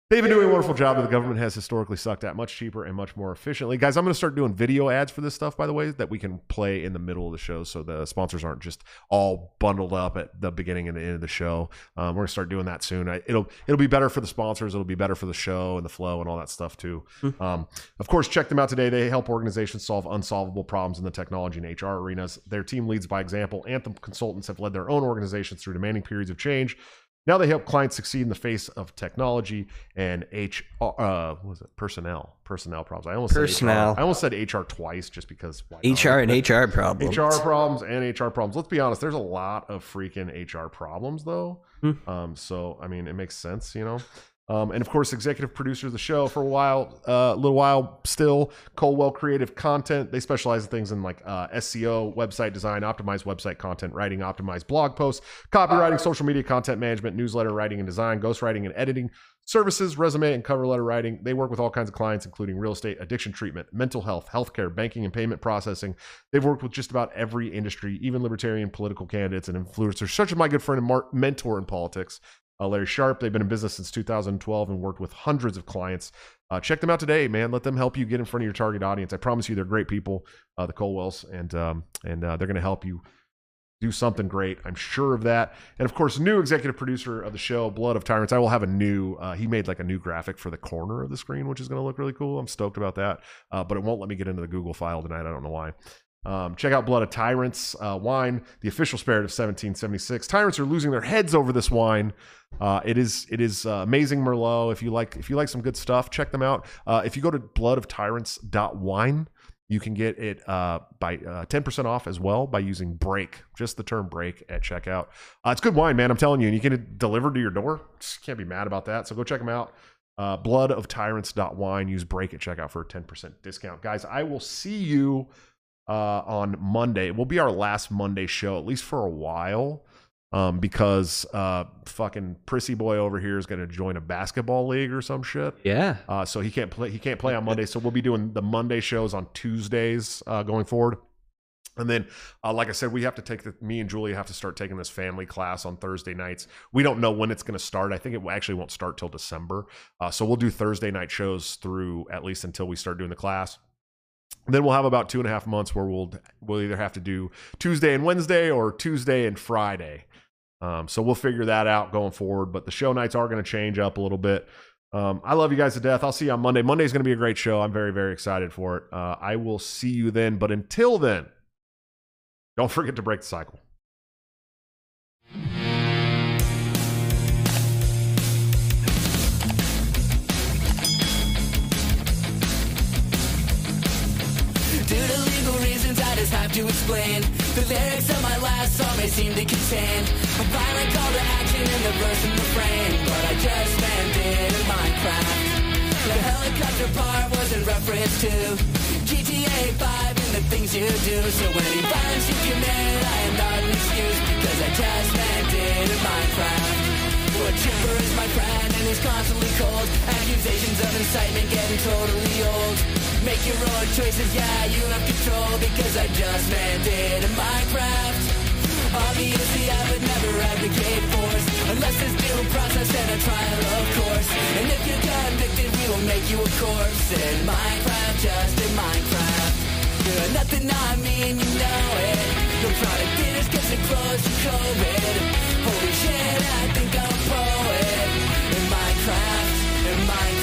They've been doing a wonderful job that the government has historically sucked at much cheaper and much more efficiently. Guys, I'm going to start doing video ads for this stuff, by the way, that we can play in the middle of the show so the sponsors aren't just all bundled up at the beginning and the end of the show. Um, we're going to start doing that soon. I, it'll it'll be better for the sponsors. It'll be better for the show and the flow and all that stuff too. Um, of course, check them out today. They help organizations solve unsolvable problems in the technology and HR arenas. Their team leads by example. Anthem consultants have led their own organizations through demanding periods of change. Now they help clients succeed in the face of technology and HR. Uh, what was it personnel? Personnel problems. I almost Personnel. Said HR. I almost said HR twice just because? HR and HR problems. HR problems and HR problems. Let's be honest. There's a lot of freaking HR problems though. Hmm. Um, so I mean, it makes sense, you know. Um, and of course, executive producer of the show for a while, a uh, little while still. Colwell Creative Content. They specialize in things in like uh, SEO, website design, optimized website content writing, optimized blog posts, copywriting, social media content management, newsletter writing and design, ghostwriting and editing, services, resume and cover letter writing. They work with all kinds of clients, including real estate, addiction treatment, mental health, healthcare, banking, and payment processing. They've worked with just about every industry, even libertarian political candidates and influencers, such as my good friend and mentor in politics, uh, Larry Sharpe. They've been in business since 2012 and worked with hundreds of clients. Uh, check them out today, man. Let them help you get in front of your target audience. I promise you, they're great people, uh, the Colwells, and um, and uh, they're going to help you do something great. I'm sure of that. And of course, new executive producer of the show, Blood of Tyrants. I will have a new. Uh, he made like a new graphic for the corner of the screen, which is going to look really cool. I'm stoked about that. Uh, but it won't let me get into the Google file tonight. I don't know why. Um, check out Blood of Tyrants uh, wine, the official spirit of 1776. Tyrants are losing their heads over this wine. Uh, it is it is uh, amazing Merlot. If you like if you like some good stuff, check them out. Uh, if you go to bloodoftyrants.wine, you can get it uh, by uh, 10% off as well by using break, just the term break at checkout. Uh, it's good wine, man. I'm telling you. And you get it delivered to your door. Just can't be mad about that. So go check them out. Uh, bloodoftyrants.wine. Use break at checkout for a 10% discount. Guys, I will see you uh, on Monday. It will be our last Monday show, at least for a while. Um, because uh, fucking prissy boy over here is going to join a basketball league or some shit. Yeah. Uh, so he can't play. He can't play on Monday. So we'll be doing the Monday shows on Tuesdays uh, going forward. And then, uh, like I said, we have to take the. Me and Julia have to start taking this family class on Thursday nights. We don't know when it's going to start. I think it actually won't start till December. Uh, so we'll do Thursday night shows through at least until we start doing the class. Then we'll have about two and a half months where we'll we'll either have to do Tuesday and Wednesday or Tuesday and Friday. Um, so we'll figure that out going forward. But the show nights are going to change up a little bit. Um, I love you guys to death. I'll see you on Monday. Monday's going to be a great show. I'm very, very excited for it. Uh, I will see you then. But until then, don't forget to break the cycle. To explain. The lyrics of my last song may seem to contain a violent call to action in the verse and refrain, but I just it in Minecraft. The helicopter part was in reference to GTA 5 and the things you do. So any violence you commit, I am not an excuse because I just it in Minecraft. But Chipper is my friend and he's constantly cold. Accusations of incitement getting totally old. Make your own choices, yeah, you have control because I just meant it in Minecraft. Obviously, I would never advocate force unless there's due process and a trial, of course. And if you're convicted, we will make you a corpse in Minecraft, just in Minecraft. You're nothing I mean, you know it. The product in getting close to COVID. Holy shit, I think I'm a poet In Minecraft, in Minecraft.